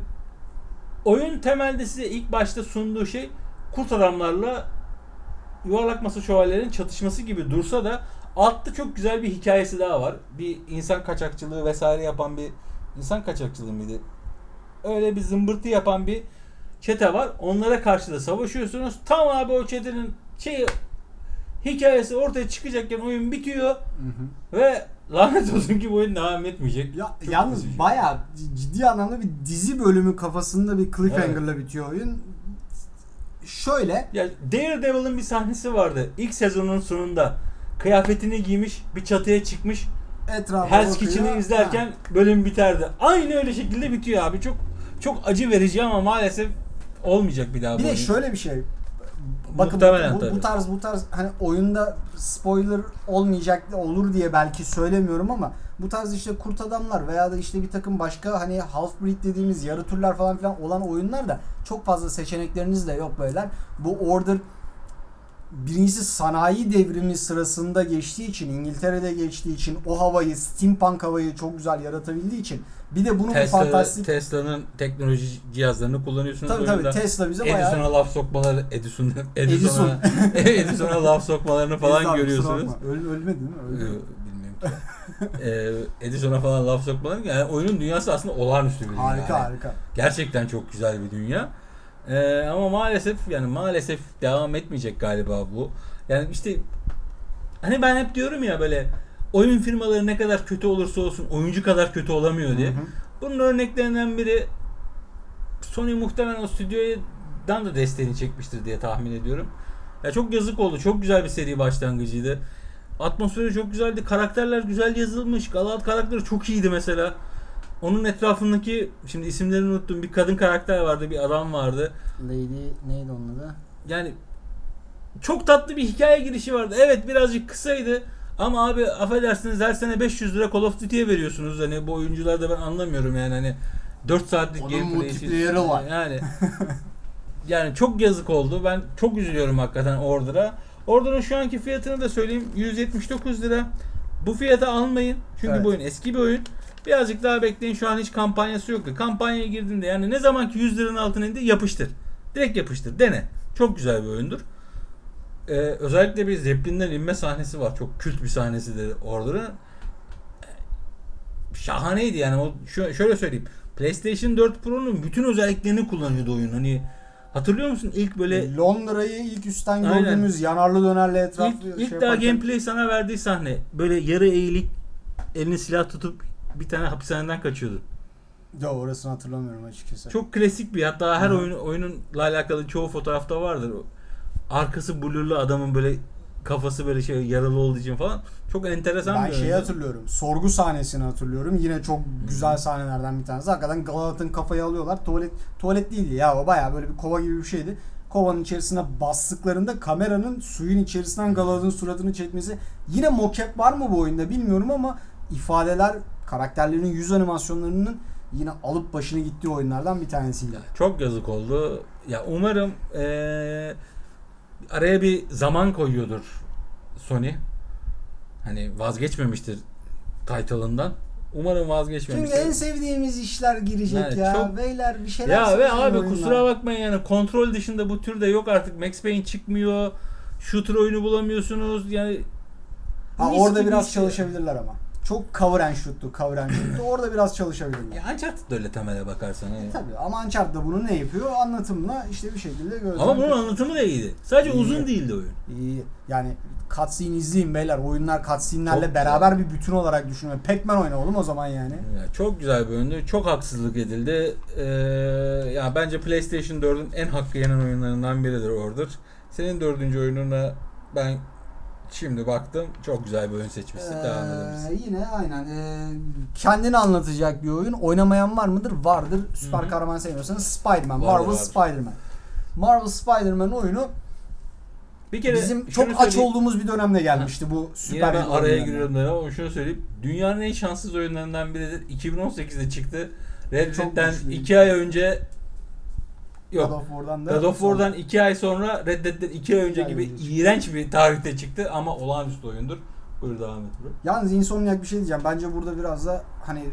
oyun temelde size ilk başta sunduğu şey kurt adamlarla yuvarlak masa şövalyelerin çatışması gibi dursa da altta çok güzel bir hikayesi daha var. Bir insan kaçakçılığı vesaire yapan bir insan kaçakçılığı mıydı? Öyle bir zımbırtı yapan bir çete var. Onlara karşı da savaşıyorsunuz. Tam abi o çetenin şey hikayesi ortaya çıkacakken oyun bitiyor Hı hı. ve lanet olsun ki bu oyun devam etmeyecek. Ya, Çok yalnız üzücü. bayağı ciddi anlamda bir dizi bölümü kafasında bir cliffhanger'la bitiyor oyun. Şöyle Ya Daredevil'ın bir sahnesi vardı. İlk sezonun sonunda kıyafetini giymiş, bir çatıya çıkmış. etrafa Hell's. Kitchen'ı izlerken Ha. bölüm biterdi. Aynı öyle şekilde bitiyor abi. Çok çok acı verici ama maalesef olmayacak bir daha Bir de oyun. şöyle bir şey. Bakın Muhtemelen bu, bu tabii. tarz bu tarz hani oyunda spoiler olmayacak olur diye belki söylemiyorum ama bu tarz işte kurt adamlar veya da işte bir takım başka hani half breed dediğimiz yarı türler falan filan olan oyunlar da çok fazla seçenekleriniz de yok beyler. Bu order birincisi sanayi devrimi sırasında geçtiği için İngiltere'de geçtiği için o havayı steampunk havayı çok güzel yaratabildiği için bir de bunu bu Tesla, fantastik Tesla'nın teknoloji cihazlarını kullanıyorsunuz tabii tabii Tesla bize bayağı Edison'a laf sokmaları, Edison, Edison. Edison'a Edison'a laf sokmalarını falan kusura görüyorsunuz. Öl, ölmedi mi? Öldü. Bilmiyorum ee, Edison'a falan laf sokmaları yani oyunun dünyası aslında olağanüstü bir dünya. Harika yani. harika. Gerçekten çok güzel bir dünya. Ee, ama maalesef yani maalesef devam etmeyecek galiba bu. Yani işte hani ben hep diyorum ya böyle oyun firmaları ne kadar kötü olursa olsun oyuncu kadar kötü olamıyor diye. Hı hı. Bunun örneklerinden biri Sony muhtemelen o stüdyodan da desteğini çekmiştir diye tahmin ediyorum. Ya çok yazık oldu. Çok güzel bir seri başlangıcıydı. Atmosferi çok güzeldi. Karakterler güzel yazılmış. Galad karakteri çok iyiydi mesela. Onun etrafındaki şimdi isimlerini unuttum. Bir kadın karakter vardı, bir adam vardı. Lady neydi onun adı? Yani çok tatlı bir hikaye girişi vardı. Evet birazcık kısaydı. Ama abi affedersiniz her sene 500 lira Call of Duty'ye veriyorsunuz. Hani bu oyuncuları da ben anlamıyorum yani hani 4 saatlik Onun gameplay için- var. Yani yani çok yazık oldu. Ben çok üzülüyorum hakikaten Order'a. Order'ın şu anki fiyatını da söyleyeyim. 179 lira. Bu fiyata almayın. Çünkü Evet. bu oyun eski bir oyun. Birazcık daha bekleyin. Şu an hiç kampanyası yoktu. Kampanyaya girdiğinde yani ne zamanki 100 liranın altına indi yapıştır. Direkt yapıştır. Dene. Çok güzel bir oyundur. Ee, özellikle bir zeplinden inme sahnesi var. Çok kült bir sahnesidir Order'ın. Şahaneydi yani. O şö- şöyle söyleyeyim. PlayStation 4 Pro'nun bütün özelliklerini kullanıyordu oyun. Hani hatırlıyor musun ilk böyle Londra'yı ilk üstten Aynen. gördüğümüz yanarlı dönerli etraf ilk, şey ilk daha yaparken- gameplay sana verdiği sahne böyle yarı eğilik elini silah tutup bir tane hapishaneden kaçıyordu. Ya orasını hatırlamıyorum açıkçası. Çok klasik bir hatta her Hı. oyun oyununla alakalı çoğu fotoğrafta vardır. Arkası blurlu adamın böyle kafası böyle şey yaralı olduğu için falan çok enteresan Ben bir şeyi oyundu. hatırlıyorum. Sorgu sahnesini hatırlıyorum. Yine çok güzel sahnelerden bir tanesi. Hakikaten Galat'ın kafayı alıyorlar. Tuvalet tuvalet değildi ya o bayağı böyle bir kova gibi bir şeydi. Kovanın içerisine bastıklarında kameranın suyun içerisinden Galat'ın suratını çekmesi. Yine mocap var mı bu oyunda bilmiyorum ama ifadeler karakterlerin yüz animasyonlarının yine alıp başını gittiği oyunlardan bir tanesiydi. Çok yazık oldu. Ya umarım eee, araya bir zaman koyuyordur Sony. Hani vazgeçmemiştir title'ından. Umarım Çünkü vazgeçmemiştir. en sevdiğimiz işler girecek Yani ya. çok- Beyler bir şeyler Ya ve abi oyunlar. kusura bakmayın yani kontrol dışında bu türde yok artık. Max Payne çıkmıyor. Shooter oyunu bulamıyorsunuz. Yani Ha, orada biraz işte. çalışabilirler ama. Çok cover and shoot'tu, cover and shoot'tu. Orada biraz çalışabilirler. Ya Uncharted da öyle temele bakarsan. hani. Tabii ama Uncharted da bunu ne yapıyor? Anlatımla işte bir şekilde gözden Ama bunun anlatımı da iyiydi. Sadece İyi. uzun değildi oyun. İyi. Yani cutscene izleyin beyler. Oyunlar cutscene'lerle Çok beraber bir bütün olarak düşünüyor. Pac-Man oyna oğlum o zaman yani. Ya çok güzel bir oyundu. Çok haksızlık edildi. Ee, ya bence PlayStation 4'ün en hakkı yenen oyunlarından biridir Order. Senin dördüncü oyununa ben şimdi baktım. Çok güzel bir oyun seçmişsin. Devam edebilirsin. Ee, yine aynen. Ee, kendini anlatacak bir oyun. Oynamayan var mıdır? Vardır. Süper Hı hı. kahraman sevmiyorsanız Spider-Man. Vardır, Marvel vardır. Spider-Man. Marvel Spider-Man oyunu Bir kere bizim çok aç söyleyeyim. olduğumuz bir dönemde gelmişti bu Yine süper ben hero araya oyunlarından. giriyorum da ama şunu söyleyeyim. Dünyanın en şanssız oyunlarından biridir. 2018'de çıktı. Red Dead'den güçlü. 2 ay önce God yok. of War'dan da God of War'dan 2 ay sonra Red Dead'den 2 ay önce ay gibi önce iğrenç bir tarihte çıktı ama olağanüstü oyundur. Buyur devam et bro. Yalnız Insomniac bir şey diyeceğim. Bence burada biraz da hani e,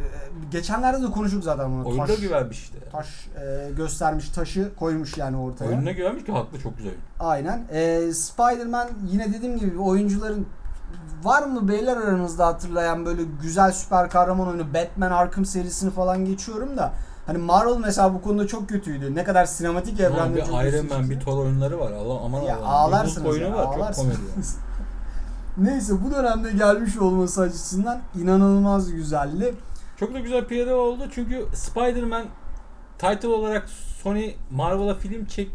geçenlerde de konuştuk zaten bunu. Oyunda taş, güvenmiş işte. taş e, göstermiş taşı koymuş yani ortaya. Oyununa güvenmiş ki haklı çok güzel. Aynen. E, Spider-Man yine dediğim gibi oyuncuların var mı beyler aranızda hatırlayan böyle güzel süper kahraman oyunu Batman Arkham serisini falan geçiyorum da hani Marvel mesela bu konuda çok kötüydü. Ne kadar sinematik evrende bir çok Iron. Man, bir Thor oyunları var. Allah aman Ya Allah'ım. ağlarsınız oyunu ya, var. Çok ağlarsınız. komedi. yani. Neyse bu dönemde gelmiş olması açısından inanılmaz güzeldi. Çok da güzel PR oldu çünkü Spider-Man title olarak Sony Marvel'a film çek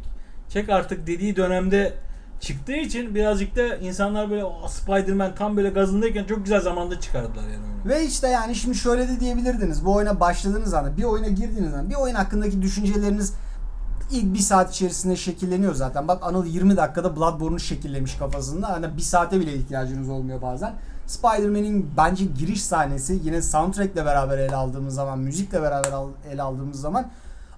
çek artık dediği dönemde çıktığı için birazcık da insanlar böyle "Aa, Spider-Man tam böyle gazındayken çok güzel zamanda çıkardılar yani. Ve işte yani şimdi şöyle de diyebilirdiniz. Bu oyuna başladığınız anda, bir oyuna girdiğiniz anda, bir oyun hakkındaki düşünceleriniz ilk bir saat içerisinde şekilleniyor zaten. Bak Anıl 20 dakikada Bloodborne'u şekillemiş kafasında. Hani bir saate bile ihtiyacınız olmuyor bazen. Spider-Man'in bence giriş sahnesi yine soundtrack'le beraber ele aldığımız zaman, müzikle beraber al- ele aldığımız zaman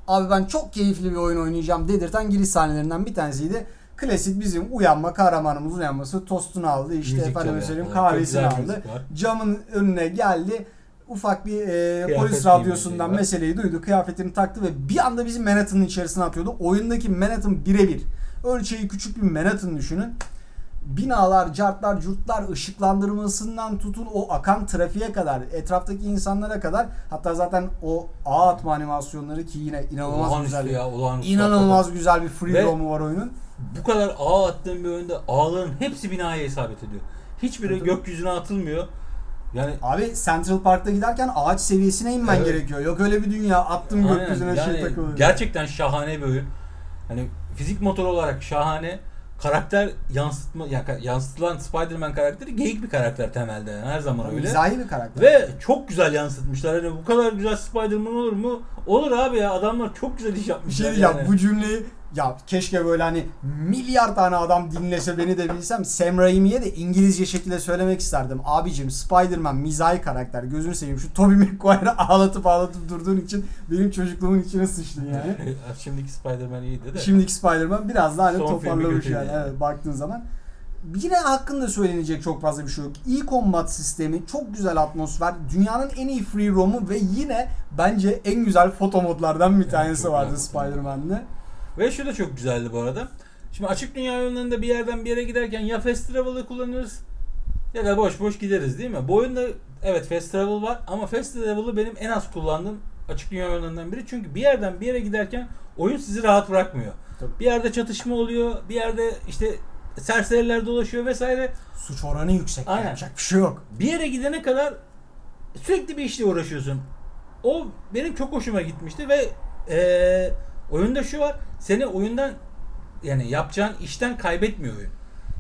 abi ben çok keyifli bir oyun oynayacağım dedirten giriş sahnelerinden bir tanesiydi. Klasik bizim uyanma, kahramanımız uyanması tostunu aldı. işte Müzik efendim söyleyeyim kahvesini aldı camın önüne geldi. Ufak bir e, Kıyafet polis radyosundan meseleyi duydu. Kıyafetini taktı ve bir anda bizi Manhattan'ın içerisine atıyordu. Oyundaki Manhattan birebir. Ölçeği küçük bir Manhattan düşünün. Binalar, cartlar, curtlar, ışıklandırmasından tutun o akan trafiğe kadar, etraftaki insanlara kadar hatta zaten o ağ atma animasyonları ki yine inanılmaz Olağanüstü güzel. ya, olağanüstü. İnanılmaz güzel bir free roam'u var oyunun. Bu kadar ağ attığın bir oyunda ağların hepsi binaya isabet ediyor. Hiçbiri Tabii. gökyüzüne atılmıyor. Yani Abi Central Park'ta giderken ağaç seviyesine inmen Evet. gerekiyor. Yok öyle bir dünya attım Aynen, gökyüzüne şey yani takılıyor. Gerçekten şahane bir oyun. Hani fizik motor olarak şahane. Karakter yansıtma ya, yansıtılan Spider-Man karakteri geyik bir karakter temelde yani her zaman öyle. Mizahi bir karakter. Ve çok güzel yansıtmışlar. Hani bu kadar güzel Spider-Man olur mu? Olur abi ya. Adamlar çok güzel iş bir yapmışlar. şey yani. bu cümleyi ya keşke böyle hani milyar tane adam dinlese beni de bilsem Sam Raimi'ye de İngilizce şekilde söylemek isterdim. Abicim Spider-Man mizahi karakter gözünü seveyim şu Tobey Maguire'ı ağlatıp ağlatıp durduğun için benim çocukluğumun içine sıçtın yani. Şimdiki Spider-Man iyiydi de. Şimdiki Spider-Man biraz daha hani Son toparlamış yani. yani. Evet, baktığın zaman. Yine hakkında söylenecek çok fazla bir şey yok. İyi combat sistemi, çok güzel atmosfer, dünyanın en iyi free roam'u ve yine bence en güzel foto modlardan bir tanesi vardı. Spider-Man'de. Ve şu da çok güzeldi bu arada. Şimdi açık dünya oyunlarında bir yerden bir yere giderken ya fast travel'ı kullanırız ya da boş boş gideriz değil mi? Bu oyunda evet fast travel var ama fast travel'ı benim en az kullandığım açık dünya oyunlarından biri. Çünkü bir yerden bir yere giderken oyun sizi rahat bırakmıyor. Tabii. Bir yerde çatışma oluyor, bir yerde işte serseriler dolaşıyor vesaire. Suç oranı yüksek. Aynen. Yapacak bir şey yok. Bir yere gidene kadar sürekli bir işle uğraşıyorsun. O benim çok hoşuma gitmişti ve eee, oyunda şu var. Seni oyundan yani yapacağın işten kaybetmiyor oyun.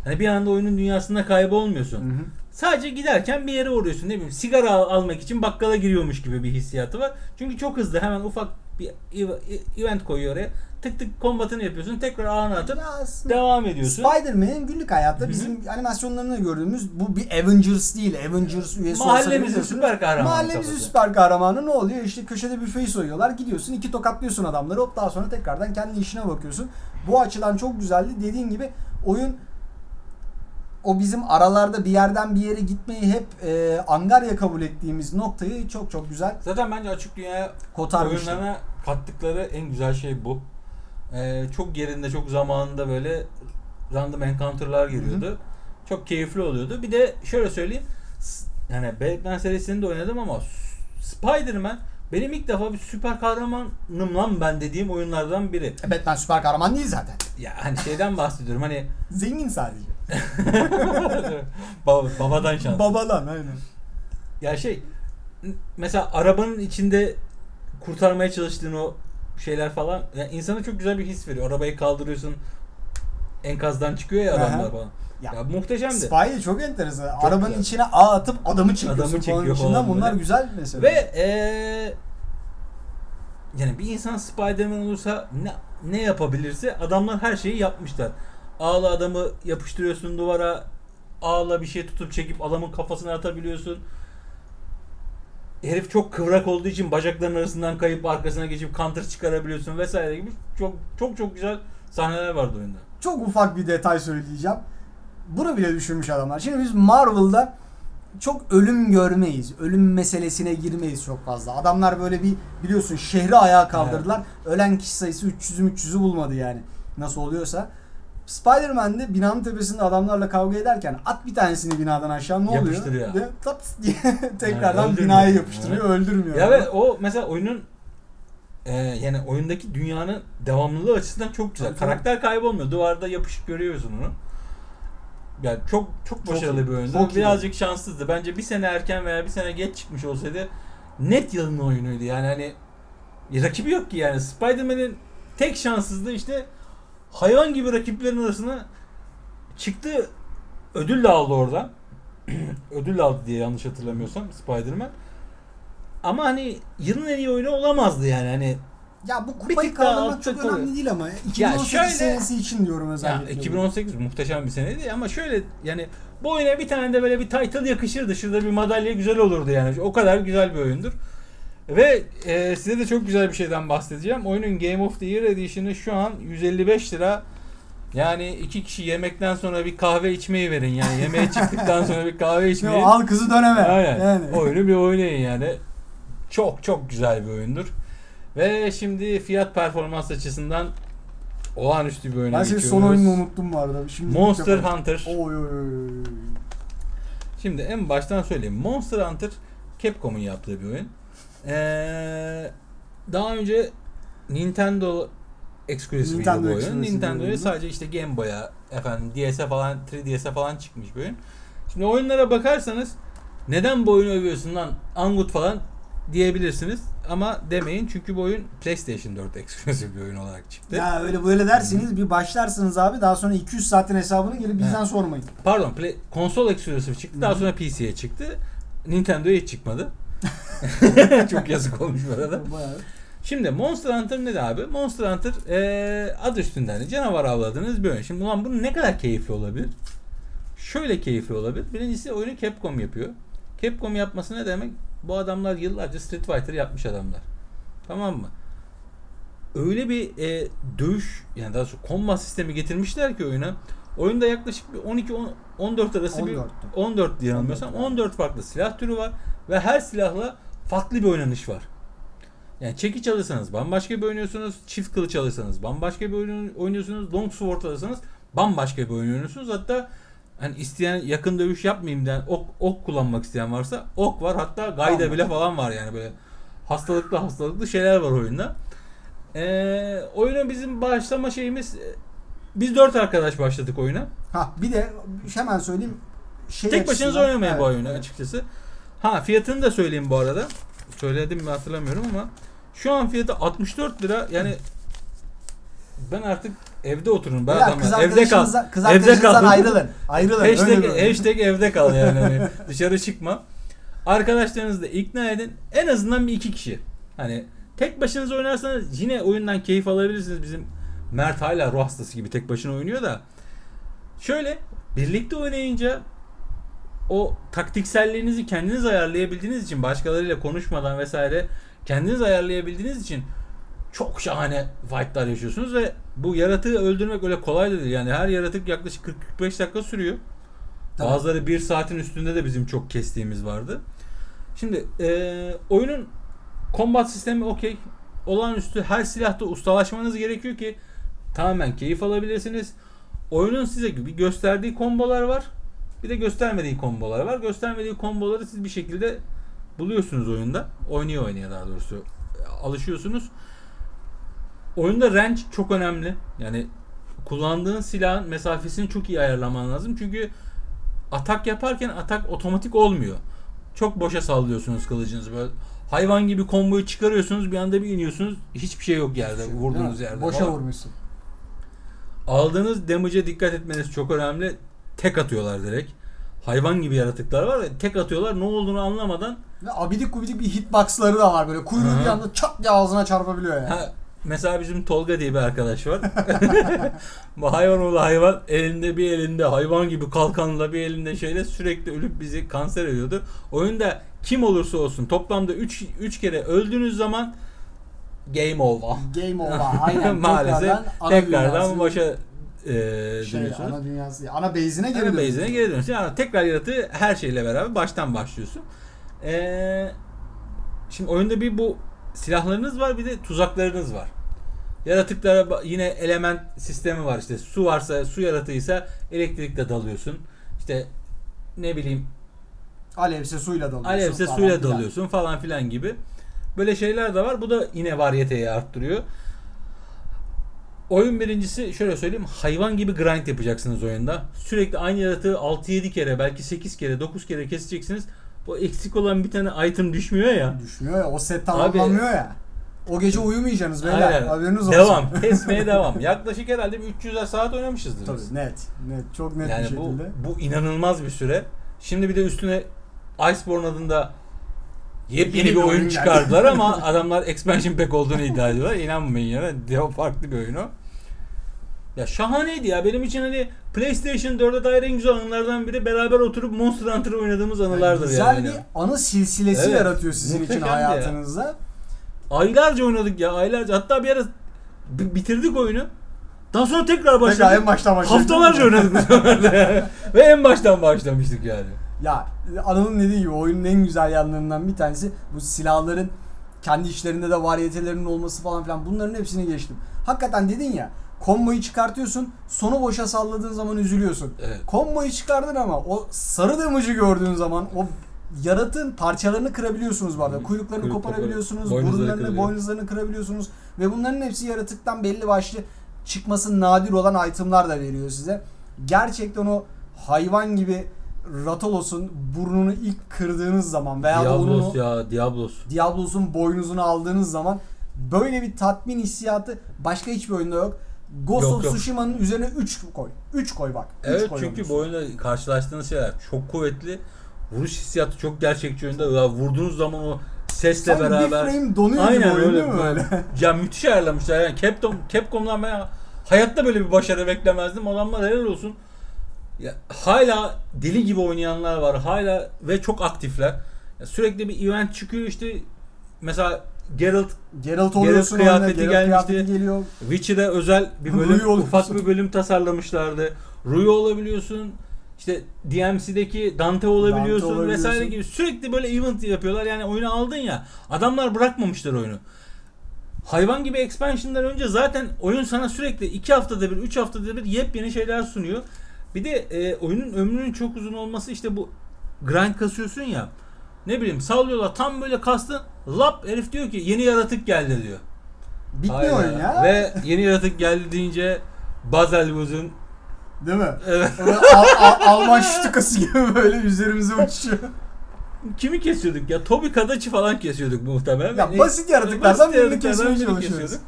Hani bir anda oyunun dünyasında kaybolmuyorsun. Hı hı. Sadece giderken bir yere uğruyorsun ne bileyim sigara al- almak için bakkala giriyormuş gibi bir hissiyatı var. Çünkü çok hızlı hemen ufak bir ev- event koyuyor oraya. Tık tık kombatını yapıyorsun. Tekrar ağına atıp aslında devam ediyorsun. Spider-Man'in günlük hayatta Hı hı. bizim animasyonlarında gördüğümüz bu bir Avengers değil. Avengers üyesi Mahallemizin süper kahramanı Mahallemizin süper kahramanı ne oluyor? İşte köşede büfeyi soyuyorlar. Gidiyorsun iki tokatlıyorsun adamları. Hop daha sonra tekrardan kendi işine bakıyorsun. Bu açıdan çok güzeldi. Dediğin gibi oyun o bizim aralarda bir yerden bir yere gitmeyi hep e, angarya kabul ettiğimiz noktayı çok çok güzel Zaten bence açık dünya kotarmıştı. oyunlarına kattıkları en güzel şey bu. Ee, çok yerinde çok zamanında böyle random encounter'lar geliyordu. Çok keyifli oluyordu. Bir de şöyle söyleyeyim. Yani Batman serisini de oynadım ama Spider-Man benim ilk defa bir süper kahramanım lan ben dediğim oyunlardan biri. E, Batman süper kahraman değil zaten. Ya hani şeyden bahsediyorum hani Zengin sadece. baba, babadan şans. Babadan aynen. Ya şey mesela arabanın içinde kurtarmaya çalıştığın o şeyler falan yani insana çok güzel bir his veriyor. Arabayı kaldırıyorsun enkazdan çıkıyor ya adamlar falan. Ya, Ya, muhteşemdi. Spy çok enteresan. Çok Arabanın güzel. içine ağ atıp adamı çekiyorsun Adamı falan çekiyor içinden. falan Bunlar böyle. güzel mesela. Ve eee yani bir insan Spider-Man olursa ne, ne yapabilirse adamlar her şeyi yapmışlar. Ağla adamı yapıştırıyorsun duvara. Ağla bir şey tutup çekip adamın kafasına atabiliyorsun. Herif çok kıvrak olduğu için bacakların arasından kayıp arkasına geçip counter çıkarabiliyorsun vesaire gibi çok çok çok güzel sahneler vardı oyunda. çok ufak bir detay söyleyeceğim. Bunu bile düşünmüş adamlar. Şimdi biz Marvel'da çok ölüm görmeyiz. Ölüm meselesine girmeyiz çok fazla. Adamlar böyle bir biliyorsun şehri ayağa kaldırdılar. Ölen kişi sayısı 300'ü 300'ü bulmadı yani. Nasıl oluyorsa. Spider-Man'de binanın tepesinde adamlarla kavga ederken at bir tanesini binadan aşağı ne oluyor? Yapıştırıyor. Taps diye tekrardan öldürmüyor. binaya yapıştırıyor, öldürmüyor. Ya ve o mesela oyunun e, yani oyundaki dünyanın devamlılığı açısından çok güzel. Tabii, tabii. Karakter kaybolmuyor. Duvarda yapışık görüyorsun onu. Yani çok çok Çok başarılı iyi, bir oyundu. çok iyi. Birazcık şanssızdı. Bence bir sene erken veya bir sene geç çıkmış olsaydı net yılın oyunuydu. Yani hani rakibi yok ki yani. Spider-Man'in tek şanssızlığı işte hayvan gibi rakiplerin arasına çıktı. Ödül de aldı orada. ödül aldı diye yanlış hatırlamıyorsam Spider-Man. Ama hani yılın en iyi oyunu olamazdı yani hani Ya bu kupayı kaldırmak çok altta önemli değil ama 2018 şöyle- senesi için diyorum ya özellikle. 2018 muhteşem bir seneydi ama şöyle yani bu oyuna bir tane de böyle bir title yakışırdı. Şurada bir madalya güzel olurdu yani. O kadar güzel bir oyundur. Ve e, size de çok güzel bir şeyden bahsedeceğim. Oyunun Game of the Year Edition'ı şu an 155 lira. Yani iki kişi yemekten sonra bir kahve içmeyi verin yani. Yemeğe çıktıktan sonra bir kahve içmeyi. al kızı döneme. Aynen. Yani. Oyunu bir oynayın yani. Çok çok güzel bir oyundur. Ve şimdi fiyat performans açısından olağanüstü bir oyuna Ben geçiyoruz. son oyununu unuttum bu arada. Şimdi Monster Hunter. Oy oy. oy. Şimdi en baştan söyleyeyim. Monster Hunter Capcom'un yaptığı bir oyun. Ee, daha önce Nintendo exclusive Nintendo bu oyun. Nintendo'ya sadece işte Game Boy'a, efendim DS'e falan, 3DS'e falan çıkmış bir oyun. Şimdi oyunlara bakarsanız neden bu oyunu övüyorsun lan Angut falan diyebilirsiniz. Ama demeyin çünkü bu oyun PlayStation 4 exclusive bir oyun olarak çıktı. Ya öyle böyle derseniz bir başlarsınız abi daha sonra 200 saatin hesabını gelip bizden He. sormayın. Pardon, play, konsol exclusive çıktı. Daha sonra PC'ye çıktı. Nintendo'ya hiç çıkmadı. Çok yazık olmuş bu arada. Bayağı. Şimdi Monster Hunter ne de abi? Monster Hunter eee adı üstünden de canavar avladığınız bir oyun. Şimdi ulan bu ne kadar keyifli olabilir? Şöyle keyifli olabilir. Birincisi oyunu Capcom yapıyor. Capcom yapması ne demek? Bu adamlar yıllarca Street Fighter yapmış adamlar. Tamam mı? Öyle bir e, dövüş yani daha doğrusu combat sistemi getirmişler ki oyuna. Oyunda yaklaşık bir 12 10 14 arası bir 14'tü. 14 diye anlamıyorsam 14, 14 farklı silah türü var ve her silahla farklı bir oynanış var. Yani çekiç alırsanız bambaşka bir oynuyorsunuz. Çift kılıç alırsanız bambaşka bir oynuyorsunuz. Long sword alırsanız bambaşka bir oynuyorsunuz. Hatta hani isteyen yakın dövüş yapmayayım diyen ok, ok kullanmak isteyen varsa ok var. Hatta gayda bile falan var yani böyle hastalıklı hastalıklı şeyler var oyunda. Ee, oyuna bizim başlama şeyimiz biz dört arkadaş başladık oyuna. Ha bir de hemen söyleyeyim. Şey Tek başınıza oynamayın bu Evet, oyunu evet. açıkçası. Ha fiyatını da söyleyeyim bu arada. Söyledim mi hatırlamıyorum ama şu an fiyatı 64 lira. Yani ben artık Evde oturun be Ya kız Evde kal. kız Evde kal. ayrılın. Ayrılın. Hashtag, hashtag evde kal yani. Hani dışarı çıkma. Arkadaşlarınızı da ikna edin. En azından bir iki kişi. Hani tek başınıza oynarsanız yine oyundan keyif alabilirsiniz. Bizim Mert hala ruh hastası gibi tek başına oynuyor da. Şöyle birlikte oynayınca o taktikselliğinizi kendiniz ayarlayabildiğiniz için başkalarıyla konuşmadan vesaire kendiniz ayarlayabildiğiniz için çok şahane fightlar yaşıyorsunuz ve bu yaratığı öldürmek öyle kolay değil. Yani her yaratık yaklaşık 40-45 dakika sürüyor. Tabii. Bazıları bir saatin üstünde de bizim çok kestiğimiz vardı. Şimdi eee, oyunun combat sistemi okey. Olağanüstü her silahta ustalaşmanız gerekiyor ki tamamen keyif alabilirsiniz. Oyunun size bir gösterdiği kombolar var. Bir de göstermediği kombolar var. Göstermediği komboları siz bir şekilde buluyorsunuz oyunda. Oynaya oynaya daha doğrusu alışıyorsunuz. Oyunda range çok önemli. Yani kullandığın silahın mesafesini çok iyi ayarlaman lazım. Çünkü atak yaparken atak otomatik olmuyor. Çok boşa sallıyorsunuz kılıcınızı böyle. Hayvan gibi komboyu çıkarıyorsunuz bir anda bir iniyorsunuz. Hiçbir şey yok yerde Değil vurduğunuz yerde. Boşa vurmuşsun. Aldığınız damage'e dikkat etmeniz çok önemli. Tek atıyorlar direkt. Hayvan gibi yaratıklar var ve tek atıyorlar ne olduğunu anlamadan Ve abidik gubidik bir hitboxları da var böyle. Kuyruğu bir anda çat diye ağzına çarpabiliyor yani. Ha, mesela bizim Tolga diye bir arkadaş var. Bu hayvan oğlu hayvan elinde bir elinde hayvan gibi kalkanla bir elinde şeyle sürekli ölüp bizi kanser ediyordu. Oyunda kim olursa olsun toplamda 3 3 kere öldüğünüz zaman game over. Game over. Aynen. Maalesef tekrardan tekrardan başa e, şey, dönüyorsunuz. ana dünyası. Ana base'ine geri Ana dönüyorsun. base'ine geri dönüyorsun. Yani tekrar yaratığı her şeyle beraber baştan başlıyorsun. Ee, şimdi oyunda bir bu silahlarınız var bir de tuzaklarınız var. Yaratıklara yine element sistemi var işte su varsa su yaratığıysa elektrikle dalıyorsun. İşte ne bileyim Alevse suyla dalıyorsun. alevse suyla dalıyorsun falan filan gibi. Böyle şeyler de var. Bu da yine varyeteyi arttırıyor. Oyun birincisi şöyle söyleyeyim hayvan gibi grind yapacaksınız oyunda. Sürekli aynı yaratığı 6-7 kere belki 8 kere 9 kere keseceksiniz. O eksik olan bir tane item düşmüyor ya. Düşmüyor ya. O set tamamlanmıyor ya. O gece uyumayacaksınız beyler. Aynen. Haberiniz olsun. Devam. Kesmeye devam. Yaklaşık herhalde bir 300'er saat oynamışızdır. Tabii biz. net. Net. Çok net bir Yani bu, şekilde. bu inanılmaz bir süre. Şimdi bir de üstüne Iceborne adında yepyeni Yeni bir bir oyun çıkardılar ama adamlar expansion pack olduğunu iddia ediyorlar. İnanmayın ya. Diyor farklı bir oyun o. Ya şahaneydi ya. Benim için hani PlayStation 4'e dair en güzel anılardan biri beraber oturup Monster Hunter oynadığımız anılardır Güzel yani. bir anı silsilesi Evet. yaratıyor sizin için Muhteşemdi ya. hayatınızda. Aylarca oynadık ya aylarca. Hatta bir ara bi- bitirdik oyunu. Daha sonra tekrar başladık. Tekrar en baştan başladık. Haftalarca oynadık bu sefer de. Ve en baştan başlamıştık yani. Ya Anıl'ın dediği gibi oyunun en güzel yanlarından bir tanesi bu silahların kendi içlerinde de varyetelerinin olması falan filan bunların hepsini geçtim. Hakikaten dedin ya komboyu çıkartıyorsun sonu boşa salladığın zaman üzülüyorsun. Evet. Komboyu çıkardın ama o sarı damage'ı gördüğün zaman o yaratığın parçalarını kırabiliyorsunuz bu arada. Kuyruklarını Kuyruk koparabiliyorsunuz, kopar- boynuzları burunlarını, boynuzlarını kırabiliyorsunuz ve bunların hepsi yaratıktan belli başlı çıkması nadir olan itemlar da veriyor size. Gerçekten o hayvan gibi Ratolos'un burnunu ilk kırdığınız zaman veya onun Diablos o ya Diablos. Diablos'un boynuzunu aldığınız zaman böyle bir tatmin hissiyatı başka hiçbir oyunda yok. Ghost Yok, of. Tsushima'nın üzerine 3 koy. 3 koy bak. Evet koy çünkü onun bu oyunda karşılaştığınız şeyler çok kuvvetli. Vuruş hissiyatı çok gerçekçi oyunda. Ya vurduğunuz zaman o sesle bir beraber. frame donuyor gibi oyun değil mi böyle? ya müthiş ayarlamışlar. Yani Capcom, Capcom'dan ben hayatta böyle bir başarı beklemezdim. Adamlar helal olsun. Ya, hala deli gibi oynayanlar var. Hala ve çok aktifler. Ya, sürekli bir event çıkıyor işte. Mesela Geralt Geralt oluyorsun Geralt oyuna, kıyafeti Geralt gelmişti. geliyor. Witcher'e özel bir bölüm, ufak bir bölüm tasarlamışlardı. Ruy olabiliyorsun. İşte DMC'deki Dante olabiliyorsun Dante olabiliyorsun. vesaire gibi sürekli böyle event yapıyorlar. Yani oyunu aldın ya. Adamlar bırakmamışlar oyunu. Hayvan gibi expansion'dan önce zaten oyun sana sürekli 2 haftada bir, 3 haftada bir yepyeni şeyler sunuyor. Bir de e, oyunun ömrünün çok uzun olması işte bu grind kasıyorsun ya. Ne bileyim sallıyorlar tam böyle kastın lap herif diyor ki yeni yaratık geldi diyor. Bitmiyor Aynen. oyun ya. Ve yeni yaratık geldi deyince Bazelvuz'un Değil mi? evet, Al- Al- Alman ştukası gibi böyle üzerimize uçuyor. kimi kesiyorduk ya? Tobi Kadaç'ı falan kesiyorduk muhtemelen. Ya Ve- basit yaratıklardan birini kesmeye kesiyorduk.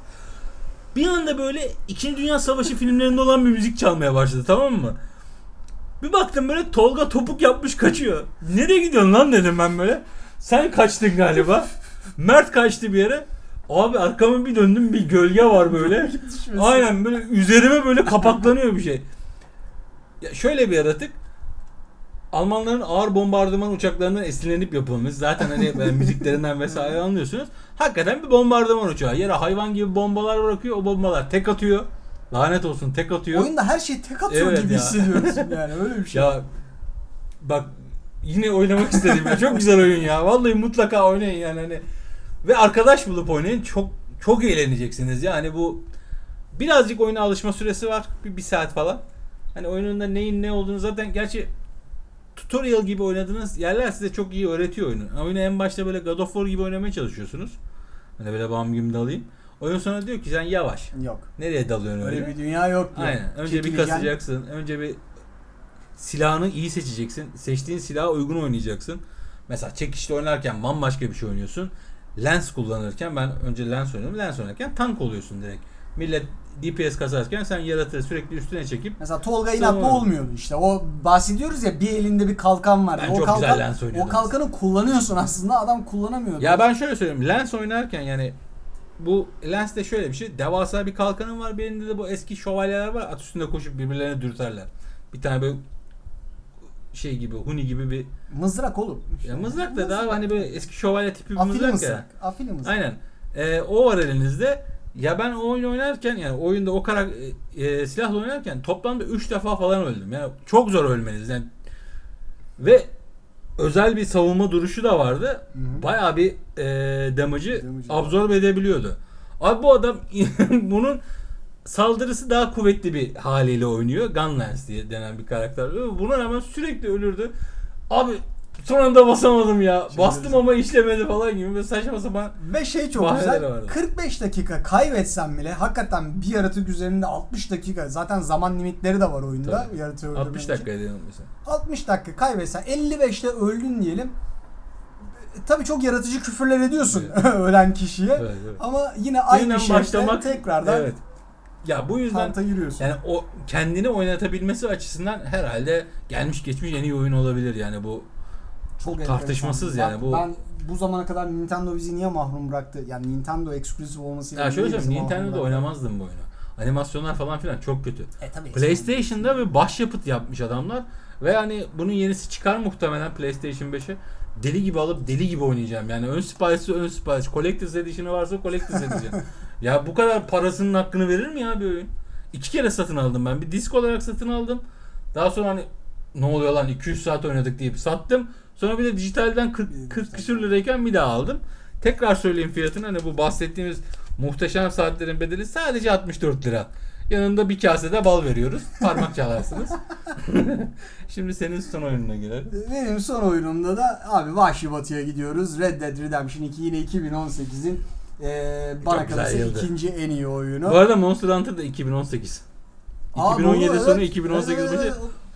Bir anda böyle 2. Dünya Savaşı filmlerinde olan bir müzik çalmaya başladı tamam mı? Bir baktım böyle Tolga topuk yapmış kaçıyor. Nereye gidiyorsun lan dedim ben böyle. Sen kaçtın galiba. Mert kaçtı bir yere. Abi arkama bir döndüm bir gölge var böyle. Aynen böyle üzerime böyle kapaklanıyor bir şey. Ya şöyle bir yaratık. Almanların ağır bombardıman uçaklarından esinlenip yapılmış. Zaten hani müziklerinden vesaire anlıyorsunuz. Hakikaten bir bombardıman uçağı. Yere hayvan gibi bombalar bırakıyor. O bombalar tek atıyor. Lanet olsun tek atıyor. Oyunda her şey tek atıyor Evet gibi ya. hissediyorsun yani öyle bir şey. Ya bak yine oynamak istedim ya. Çok güzel oyun ya. Vallahi mutlaka oynayın yani hani. Ve arkadaş bulup oynayın. Çok çok eğleneceksiniz. Yani bu birazcık oyuna alışma süresi var. Bir, bir saat falan. Hani oyununda neyin ne olduğunu zaten gerçi tutorial gibi oynadığınız yerler size çok iyi öğretiyor oyunu. Oyunu en başta böyle God of War gibi oynamaya çalışıyorsunuz. Hani böyle bam gibi dalayım. Oyun sonra diyor ki sen yavaş. Yok. Nereye dalıyorsun öyle? Öyle bir dünya yok. diyor. Aynen. Önce bir kasacaksın. Önce bir silahını iyi seçeceksin. Seçtiğin silaha uygun oynayacaksın. Mesela çekişte oynarken bambaşka bir şey oynuyorsun. Lens kullanırken ben önce lens oynuyorum. Lens oynarken tank oluyorsun direkt. Millet DPS kasarken sen yaratığı sürekli üstüne çekip Mesela Tolga inatla olmuyordu işte. O bahsediyoruz ya bir elinde bir kalkan var. Ben o çok kalkan, güzel lens O oynuyordum. kalkanı kullanıyorsun aslında adam kullanamıyor. ya ben şöyle söyleyeyim. Lens oynarken yani bu lens de şöyle bir şey. Devasa bir kalkanın var. Birinde de bu eski şövalyeler var. At üstünde koşup birbirlerine dürterler. Bir tane böyle şey gibi, huni gibi bir Mızrak oğlum. Ya mızrak da daha hani böyle eski şövalye tipi bir Afili mızrak mızrak. ya. Afili mızrak. Aynen. Ee, o var elinizde. Ya ben o oyunu oynarken yani oyunda o karak e, e, silahla oynarken toplamda 3 defa falan öldüm. Yani çok zor ölmeniz. Yani ve özel bir savunma duruşu da vardı. Hı hı. Bayağı bir e, damage'ı Damage'ı absorbe edebiliyordu. Abi bu adam bunun saldırısı daha kuvvetli bir haliyle oynuyor. Gunlance diye denen bir karakter. Buna rağmen sürekli ölürdü. Abi son anda basamadım ya. Şimdi Bastım ama işlemedi falan gibi. Böyle saçma sapan. Ve şey çok güzel. vardı. 45 dakika kaybetsen bile hakikaten bir yaratık üzerinde 60 dakika zaten zaman limitleri de var oyunda. Tabii. Yaratığı öldürmen 60 için. dakika ediyorum mesela. 60 dakika kaybetsen 55'te öldün diyelim. E, Tabii çok yaratıcı küfürler ediyorsun ölen kişiye. Evet, evet. Ama yine aynı Yeniden şekilde başlamak tekrardan Evet. Ya bu yüzden kanta yürüyorsun. yani o kendini oynatabilmesi açısından herhalde gelmiş geçmiş en iyi oyun olabilir yani bu Çok tartışmasız enteresan. yani bu- Ben bu zamana kadar Nintendo bizi niye mahrum bıraktı? Yani Nintendo exclusive olmasıyla Ya şöyle söyleyeyim Nintendo'da oynamazdım bu oyunu. Animasyonlar falan filan çok kötü. E tabii. PlayStation'da bir başyapıt yapmış adamlar ve hani bunun yenisi çıkar muhtemelen PlayStation 5'e. Deli gibi alıp deli gibi oynayacağım. Yani ön siparişi ön sipariş. Collector's Edition'ı varsa Collector's Edition. ya bu kadar parasının hakkını verir mi ya bir oyun? İki kere satın aldım ben. Bir disk olarak satın aldım. Daha sonra hani ne oluyor lan 200 saat oynadık deyip sattım. Sonra bir de dijitalden 40, 40 küsür lirayken bir daha aldım. Tekrar söyleyeyim fiyatını hani bu bahsettiğimiz muhteşem saatlerin bedeli sadece 64 lira. Yanında bir kase de bal veriyoruz. Parmak çalarsınız. Şimdi senin son oyununa gelelim. Benim son oyunumda da abi Vahşi Batı'ya gidiyoruz. Red Dead Redemption 2 yine 2018'in e, bana kalırsa ikinci en iyi oyunu. Bu arada Monster Hunter da 2018. Aa, 2017 doğru, sonu evet. 2018 Evet, başı.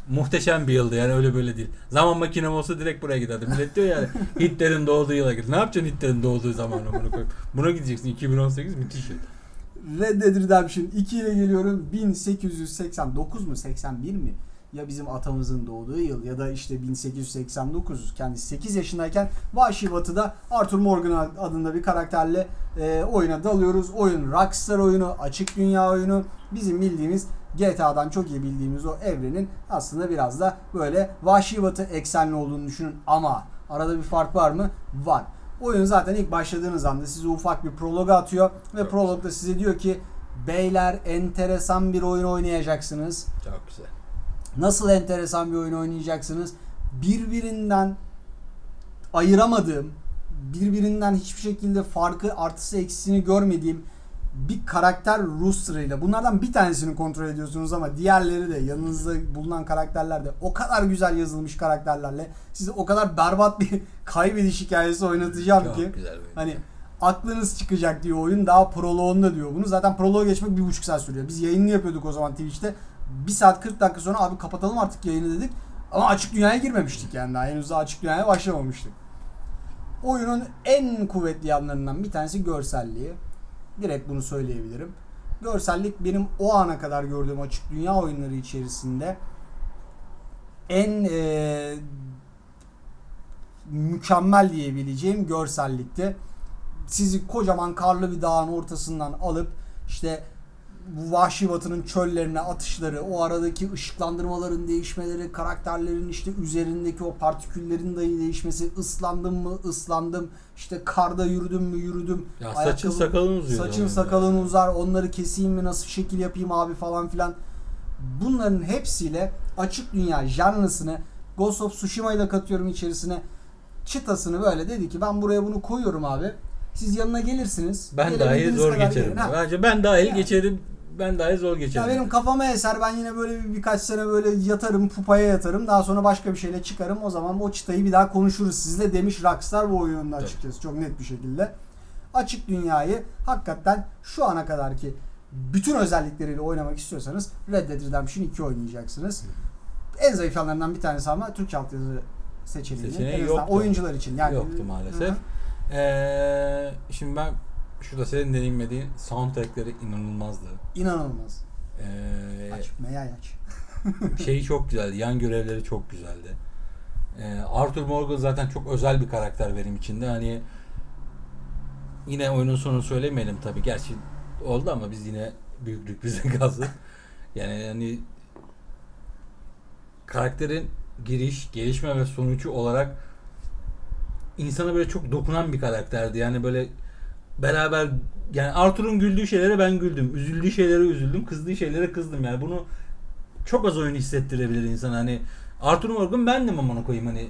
Muhteşem bir yıldı yani öyle böyle değil. Zaman makinem olsa direkt buraya giderdim. Millet diyor yani Hitler'in doğduğu yıla git. Ne yapacaksın Hitler'in doğduğu zamanı bunu koyup? Buna gideceksin 2018 müthiş yıl. Red Dead Redemption 2 ile geliyorum. 1889 mu 81 mi? Ya bizim atamızın doğduğu yıl ya da işte 1889 kendisi 8 yaşındayken Vahşi Batı'da Arthur Morgan adında bir karakterle e, oyuna dalıyoruz. Oyun Rockstar oyunu, açık dünya oyunu. Bizim bildiğimiz GTA'dan çok iyi bildiğimiz o evrenin aslında biraz da böyle Vahşi Batı eksenli olduğunu düşünün ama arada bir fark var mı? Var. Oyun zaten ilk başladığınız anda size ufak bir prolog atıyor ve Çok prologda size diyor ki beyler enteresan bir oyun oynayacaksınız. Çok güzel. Nasıl enteresan bir oyun oynayacaksınız? Birbirinden ayıramadığım, birbirinden hiçbir şekilde farkı artısı eksisini görmediğim bir karakter roster'ıyla bunlardan bir tanesini kontrol ediyorsunuz ama diğerleri de yanınızda bulunan karakterler de o kadar güzel yazılmış karakterlerle size o kadar berbat bir kaybediş hikayesi oynatacağım Çok ki hani aklınız çıkacak diyor oyun daha proloğunda diyor bunu. Zaten proloğa geçmek bir buçuk saat sürüyor. Biz yayını yapıyorduk o zaman Twitch'te. Bir saat 40 dakika sonra abi kapatalım artık yayını dedik. Ama açık dünyaya girmemiştik yani daha. Henüz daha açık dünyaya başlamamıştık. Oyunun en kuvvetli yanlarından bir tanesi görselliği direkt bunu söyleyebilirim görsellik benim o ana kadar gördüğüm açık dünya oyunları içerisinde en e, mükemmel diyebileceğim görsellikte. Sizi kocaman karlı bir dağın ortasından alıp işte bu vahşi batının çöllerine atışları, o aradaki ışıklandırmaların değişmeleri, karakterlerin işte üzerindeki o partiküllerin dahi değişmesi, ıslandım mı ıslandım, işte karda yürüdüm mü yürüdüm. Ya saçın Ayakkabı- sakalın uzuyor. Saçın yani. sakalın uzar, onları keseyim mi, nasıl şekil yapayım abi falan filan. Bunların hepsiyle açık dünya janrısını Ghost of Tsushima'yı da katıyorum içerisine. Çıtasını böyle dedi ki ben buraya bunu koyuyorum abi. Siz yanına gelirsiniz. Ben dahi zor geçerim. Bence ben dahil Ya. geçerim. Ben dahi zor Ya geçerim. benim kafama eser ben yine böyle bir, birkaç sene böyle yatarım pupaya yatarım daha sonra başka bir şeyle çıkarım o zaman o çıtayı bir daha konuşuruz sizle demiş Rockstar bu oyununda Evet. açıkçası çok net bir şekilde. Açık dünyayı hakikaten şu ana kadar ki bütün özellikleriyle oynamak istiyorsanız Red Dead Redemption 2 oynayacaksınız. En zayıf yanlarından bir tanesi ama Türk altyazı seçeneği. Seçeneği yoktu. oyuncular için. Yani, Yoktu maalesef. Hı. Ee, şimdi ben şurada senin deneyimlediğin soundtrackleri inanılmazdı. İnanılmaz. Ee, Aç, meyay aç. şeyi çok güzeldi. Yan görevleri çok güzeldi. Ee, Arthur Morgan zaten çok özel bir karakter benim içinde. Hani yine oyunun sonunu söylemeyelim tabii. Gerçi oldu ama biz yine büyüklük bize gazı. Yani hani karakterin giriş, gelişme ve sonucu olarak insana böyle çok dokunan bir karakterdi. Yani böyle beraber yani Arthur'un güldüğü şeylere ben güldüm. Üzüldüğü şeylere üzüldüm. Kızdığı şeylere kızdım. Yani bunu çok az oyun hissettirebilir insan. Hani Arthur Morgan bendim amına koyayım hani.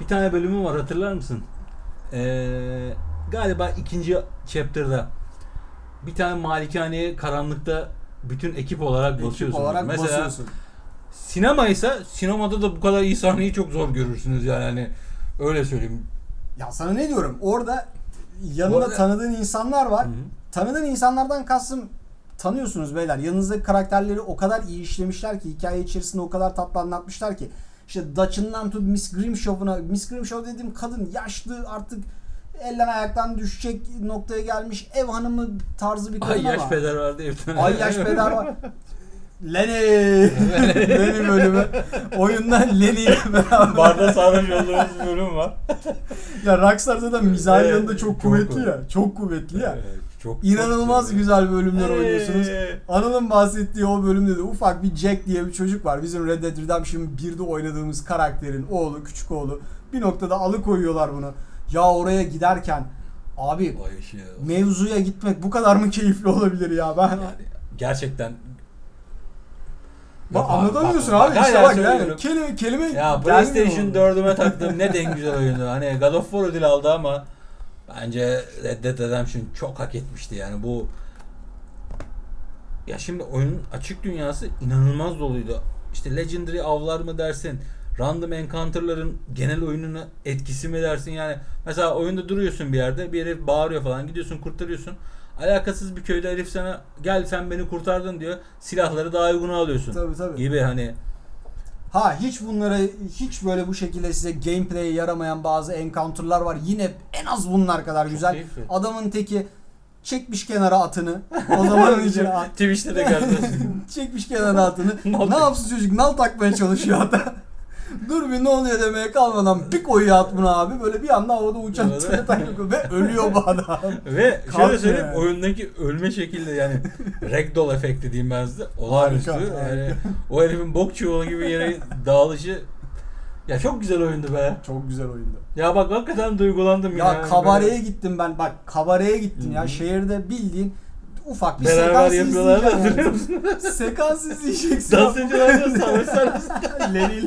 Bir tane bölümü var hatırlar mısın? Ee, galiba ikinci chapter'da bir tane malikaneye karanlıkta bütün ekip olarak Ekip olarak Mesela basıyorsun. sinema ise sinemada da bu kadar iyi sahneyi çok zor görürsünüz yani hani öyle söyleyeyim. Ya sana ne diyorum? Orada yanında arada- tanıdığın insanlar var. Hı hı. Tanıdığın insanlardan kastım tanıyorsunuz beyler. Yanınızdaki karakterleri o kadar iyi işlemişler ki hikaye içerisinde o kadar tatlı anlatmışlar ki işte Dutch'ından tut Miss Grimshaw'una Miss Grimshaw dediğim kadın yaşlı artık elden ayaktan düşecek noktaya gelmiş ev hanımı tarzı bir kadın Ay yaş ama peder vardı evden. Ay yaş peder var. Lenny Lenny bölümü oyunda Lenny ile beraber Barda sarhoş olduğumuz bölüm var. ya Rockstar zaten mizah Evet, yanında çok çok kuvvetli kuvvetli. ya çok kuvvetli ya Evet, çok, İnanılmaz çok güzel bölümler Hey. oynuyorsunuz. Anıl'ın bahsettiği o bölümde de ufak bir Jack diye bir çocuk var. Bizim Red Dead Redemption 1'de oynadığımız karakterin oğlu, küçük oğlu. Bir noktada alıkoyuyorlar bunu. Ya oraya giderken abi mevzuya gitmek bu kadar mı keyifli olabilir ya ben? Yani gerçekten Bak anlatamıyorsun bak, abi bak, işte bak yani söylüyorum. kelime kelime Ya PlayStation mu? 4'üme taktığım ne en güzel oyundu. Hani God of War ödül aldı ama bence Red Dead Redemption çok hak etmişti yani bu ya şimdi oyunun açık dünyası inanılmaz doluydu. İşte Legendary avlar mı dersin? Random encounter'ların genel oyununa etkisi mi dersin? Yani mesela oyunda duruyorsun bir yerde, bir herif bağırıyor falan, gidiyorsun kurtarıyorsun. Alakasız bir köyde herif sana gel sen beni kurtardın diyor. Silahları daha uyguna alıyorsun. Tabii tabii. Gibi hani Ha hiç bunlara hiç böyle bu şekilde size gameplay'e yaramayan bazı encounter'lar var. Yine en az bunlar kadar güzel. keyifli. Adamın teki çekmiş kenara atını. O zamanın için. Twitch'te de gördüm. çekmiş kenara atını. Ne yapsın çocuk? Nal takmaya çalışıyor hatta. Dur bir ne oluyor demeye kalmadan bir koyuyor at bunu abi. Böyle bir anda havada uçan ve ölüyor bu adam. Ve Kalkmıyor şöyle söyleyeyim yani. oyundaki ölme şekilde yani ragdoll efekti diyeyim ben size. Olağanüstü. Yani o herifin bok çuvalı gibi yere dağılışı ya çok güzel oyundu be. Çok güzel oyundu. Ya bak hakikaten duygulandım Ya yani. kabareye Böyle gittim ben. Bak kabareye gittim Hı ya. Şehirde bildiğin ufak bir Beraber sekans yapıyorlar da hatırlıyor musun? sekans izleyeceksin. Dans ediyorlar da savaş sahnesi. Lenny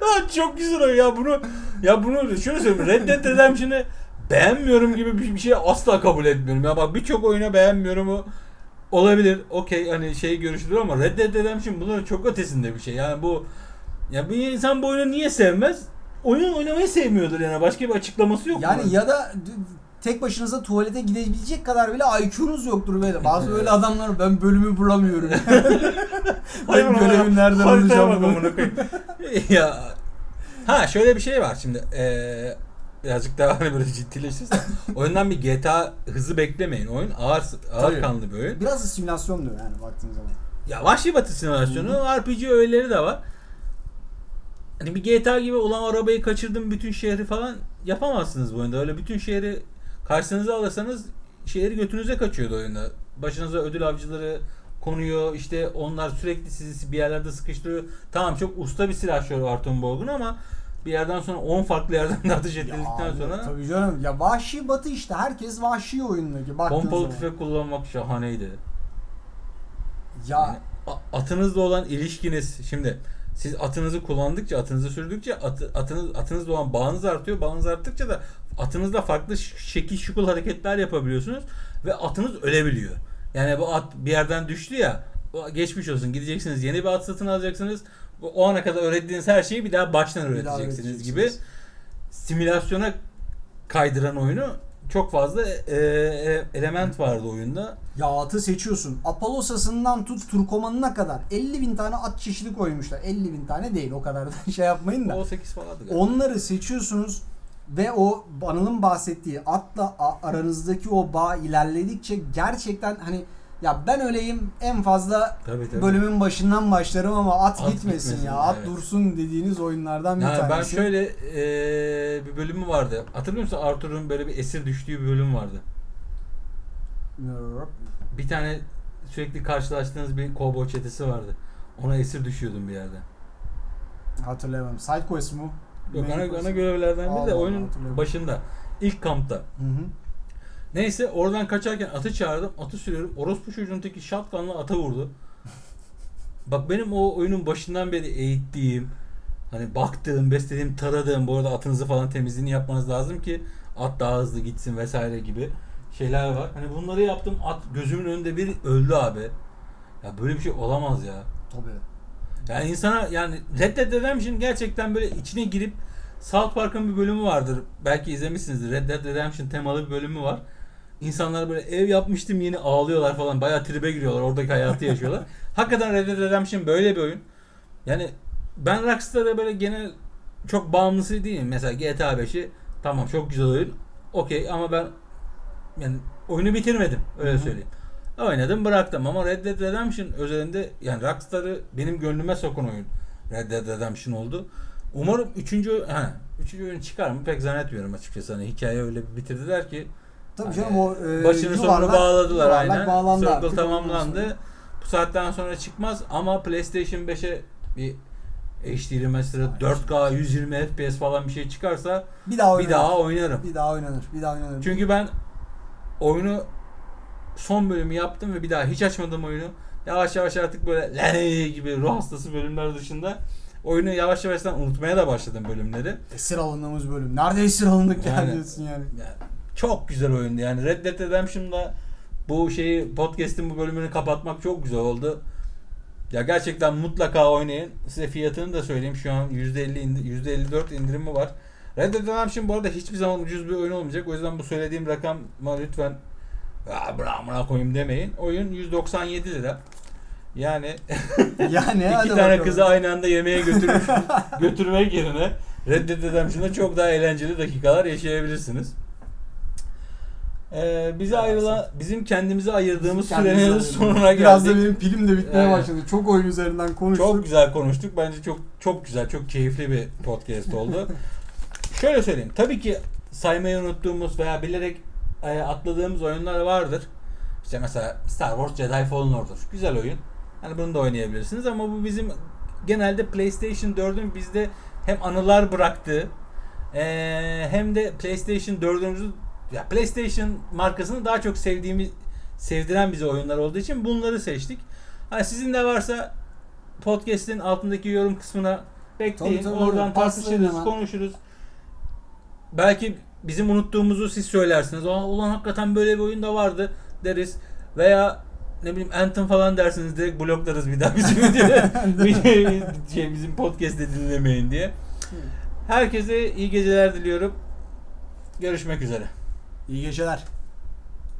Ha, çok güzel oyun ya bunu ya bunu şöyle söyleyeyim Red Dead Redemption'ı beğenmiyorum gibi bir bir şey asla kabul etmiyorum. Ya bak birçok oyuna beğenmiyorum o olabilir. Okey hani şey görüşülür ama Red Dead Redemption bunların çok ötesinde bir şey. Yani bu ya bir insan bu oyunu niye sevmez? Oyun oynamayı sevmiyordur yani. Başka bir açıklaması yok. Yani bunun. ya da tek başınıza tuvalete gidebilecek kadar bile IQ'nuz yoktur böyle. Bazı öyle adamlar ben bölümü bulamıyorum. Ben görevin nereden alacağım ya ha şöyle bir şey var şimdi. Ee, birazcık daha hani böyle ciddileşirse oyundan bir GTA hızı beklemeyin. Oyun ağır ağır Tabii. kanlı bir oyun. Biraz da simülasyon diyor yani baktığın zaman. Ya Vahşi Batı simülasyonu RPG öğeleri de var. Hani bir GTA gibi olan arabayı kaçırdım bütün şehri falan yapamazsınız bu oyunda. Öyle bütün şehri karşınıza alırsanız şehri götünüze kaçıyordu oyunda. Başınıza ödül avcıları konuyor. işte onlar sürekli sizi bir yerlerde sıkıştırıyor. Tamam çok usta bir silahşör Arton Borg'un ama bir yerden sonra 10 farklı yerden de ateş edildikten sonra Tabii canım. Ya vahşi batı işte. Herkes vahşi oyundaki. Pompalı tüfek kullanmak şahaneydi. Ya Yani atınızla olan ilişkiniz şimdi siz atınızı kullandıkça atınızı sürdükçe atı, atınız atınızla olan bağınız artıyor. Bağınız arttıkça da atınızla farklı şekil şukul hareketler yapabiliyorsunuz ve atınız ölebiliyor. Yani bu at bir yerden düştü ya geçmiş olsun gideceksiniz yeni bir at satın alacaksınız. O ana kadar öğrettiğiniz her şeyi bir daha baştan öğreteceksiniz gibi simülasyona kaydıran oyunu çok fazla e, e, element vardı oyunda. Ya atı seçiyorsun. Apolosasından tut Turkoman'ına kadar 50 bin tane at çeşidi koymuşlar. 50 bin tane değil o kadar da şey yapmayın da. O 8 falandı galiba. Onları seçiyorsunuz ve o Anıl'ın bahsettiği atla aranızdaki o bağ ilerledikçe gerçekten hani ya ben öleyim en fazla Tabii, tabii. bölümün başından başlarım ama at, At gitmesin, gitmesin, ya. At evet. dursun dediğiniz oyunlardan bir Yani ben tanesi. şöyle eee, bir bölümü vardı. Hatırlıyor musun Arthur'un böyle bir esir düştüğü bir bölüm vardı. Bir tane sürekli karşılaştığınız bir kovboy çetesi vardı. Ona esir düşüyordum bir yerde. Hatırlayamam. Side quest mu? Yok ana, ana görevlerden biri de Allah oyunun başında. ilk kampta. Hı hı. Neyse oradan kaçarken atı çağırdım. Atı sürüyorum. Orospu çocuğun teki shotgunla ata vurdu. Bak benim o oyunun başından beri eğittiğim, hani baktığım, beslediğim, taradığım, bu arada atınızı falan temizliğini yapmanız lazım ki at daha hızlı gitsin vesaire gibi şeyler var. Hani bunları yaptım. At gözümün önünde bir öldü abi. Ya böyle bir şey olamaz ya. Tabii. Yani insana yani Red Dead Redemption gerçekten böyle içine girip South Park'ın bir bölümü vardır. Belki izlemişsinizdir. Red Dead Redemption temalı bir bölümü var. İnsanlar böyle ev yapmıştım yeni ağlıyorlar falan. Bayağı tribe giriyorlar. Oradaki hayatı yaşıyorlar. Hakikaten Red Dead Redemption böyle bir oyun. Yani ben Rockstar'a böyle genel çok bağımlısı değilim. Mesela GTA 5'i tamam çok güzel oyun. Okey ama ben yani oyunu bitirmedim. Öyle Hı hı. söyleyeyim. Oynadım bıraktım ama Red Dead Redemption özelinde yani Rockstar'ı benim gönlüme sokan oyun Red Dead Redemption oldu. Umarım üçüncü, ha, üçüncü oyun çıkar mı pek zannetmiyorum açıkçası. Hani hikaye öyle bitirdiler ki Tabii Hani canım o e, başını sonunu yuvarlak- bağladılar yuvarlak aynen. Bağlandı Circle artık tamamlandı. Bu saatten sonra çıkmaz ama PlayStation 5'e bir HD remaster'ı 4K 120 FPS falan bir şey çıkarsa Bir daha oynanır. bir daha oynarım. Bir daha oynanır. Bir daha oynanır. Çünkü ben oyunu son bölümü yaptım ve bir daha hiç açmadım oyunu. Yavaş yavaş artık böyle lene gibi ruh hastası bölümler dışında oyunu yavaş yavaştan unutmaya da başladım bölümleri. esir alındığımız bölüm. Nerede esir alındık ya Yani- diyorsun yani. Yani çok güzel oyundu yani Red Dead Redemption'da bu şeyi podcast'in bu bölümünü kapatmak çok güzel oldu. Ya gerçekten mutlaka oynayın. Size fiyatını da söyleyeyim. Şu an %50 indi- %54 indirimi var. Red Dead Redemption bu arada hiçbir zaman ucuz bir oyun olmayacak. O yüzden bu söylediğim rakama lütfen "Aa, bırak koyayım demeyin. Oyun 197 lira. Yani Yani iki tane bakalım. kızı aynı anda yemeğe götürüp götürmek yerine Red Dead Redemption'da çok daha eğlenceli dakikalar yaşayabilirsiniz. Ee, bize ayrılan, bizim kendimize ayırdığımız Kendimize sürenin sonuna Biraz da geldik. benim pilim de bitmeye Evet. başladı. Çok oyun üzerinden konuştuk. Çok güzel konuştuk. Bence çok çok güzel, çok keyifli bir podcast oldu. Şöyle söyleyeyim. Tabii ki saymayı unuttuğumuz veya bilerek e, atladığımız oyunlar vardır. İşte mesela Star Wars Jedi Fallen Order. Güzel oyun. Hani bunu da oynayabilirsiniz ama bu bizim genelde PlayStation 4'ün bizde hem anılar bıraktığı e, hem de PlayStation 4'ümüzü ya PlayStation markasını daha çok sevdiğimiz sevdiren bize oyunlar olduğu için bunları seçtik. Hani sizin de varsa podcast'in altındaki yorum kısmına bekleyin. Tabii, tabii, Oradan paslayın tartışırız, konuşuruz. Belki bizim unuttuğumuzu siz söylersiniz. Aa, ulan hakikaten böyle bir oyun da vardı deriz. Veya ne bileyim Anthem falan dersiniz direkt bloklarız bir daha bizim videoyu şey, bizim podcast'te dinlemeyin diye. Herkese iyi geceler diliyorum. Görüşmek üzere. İyi geceler.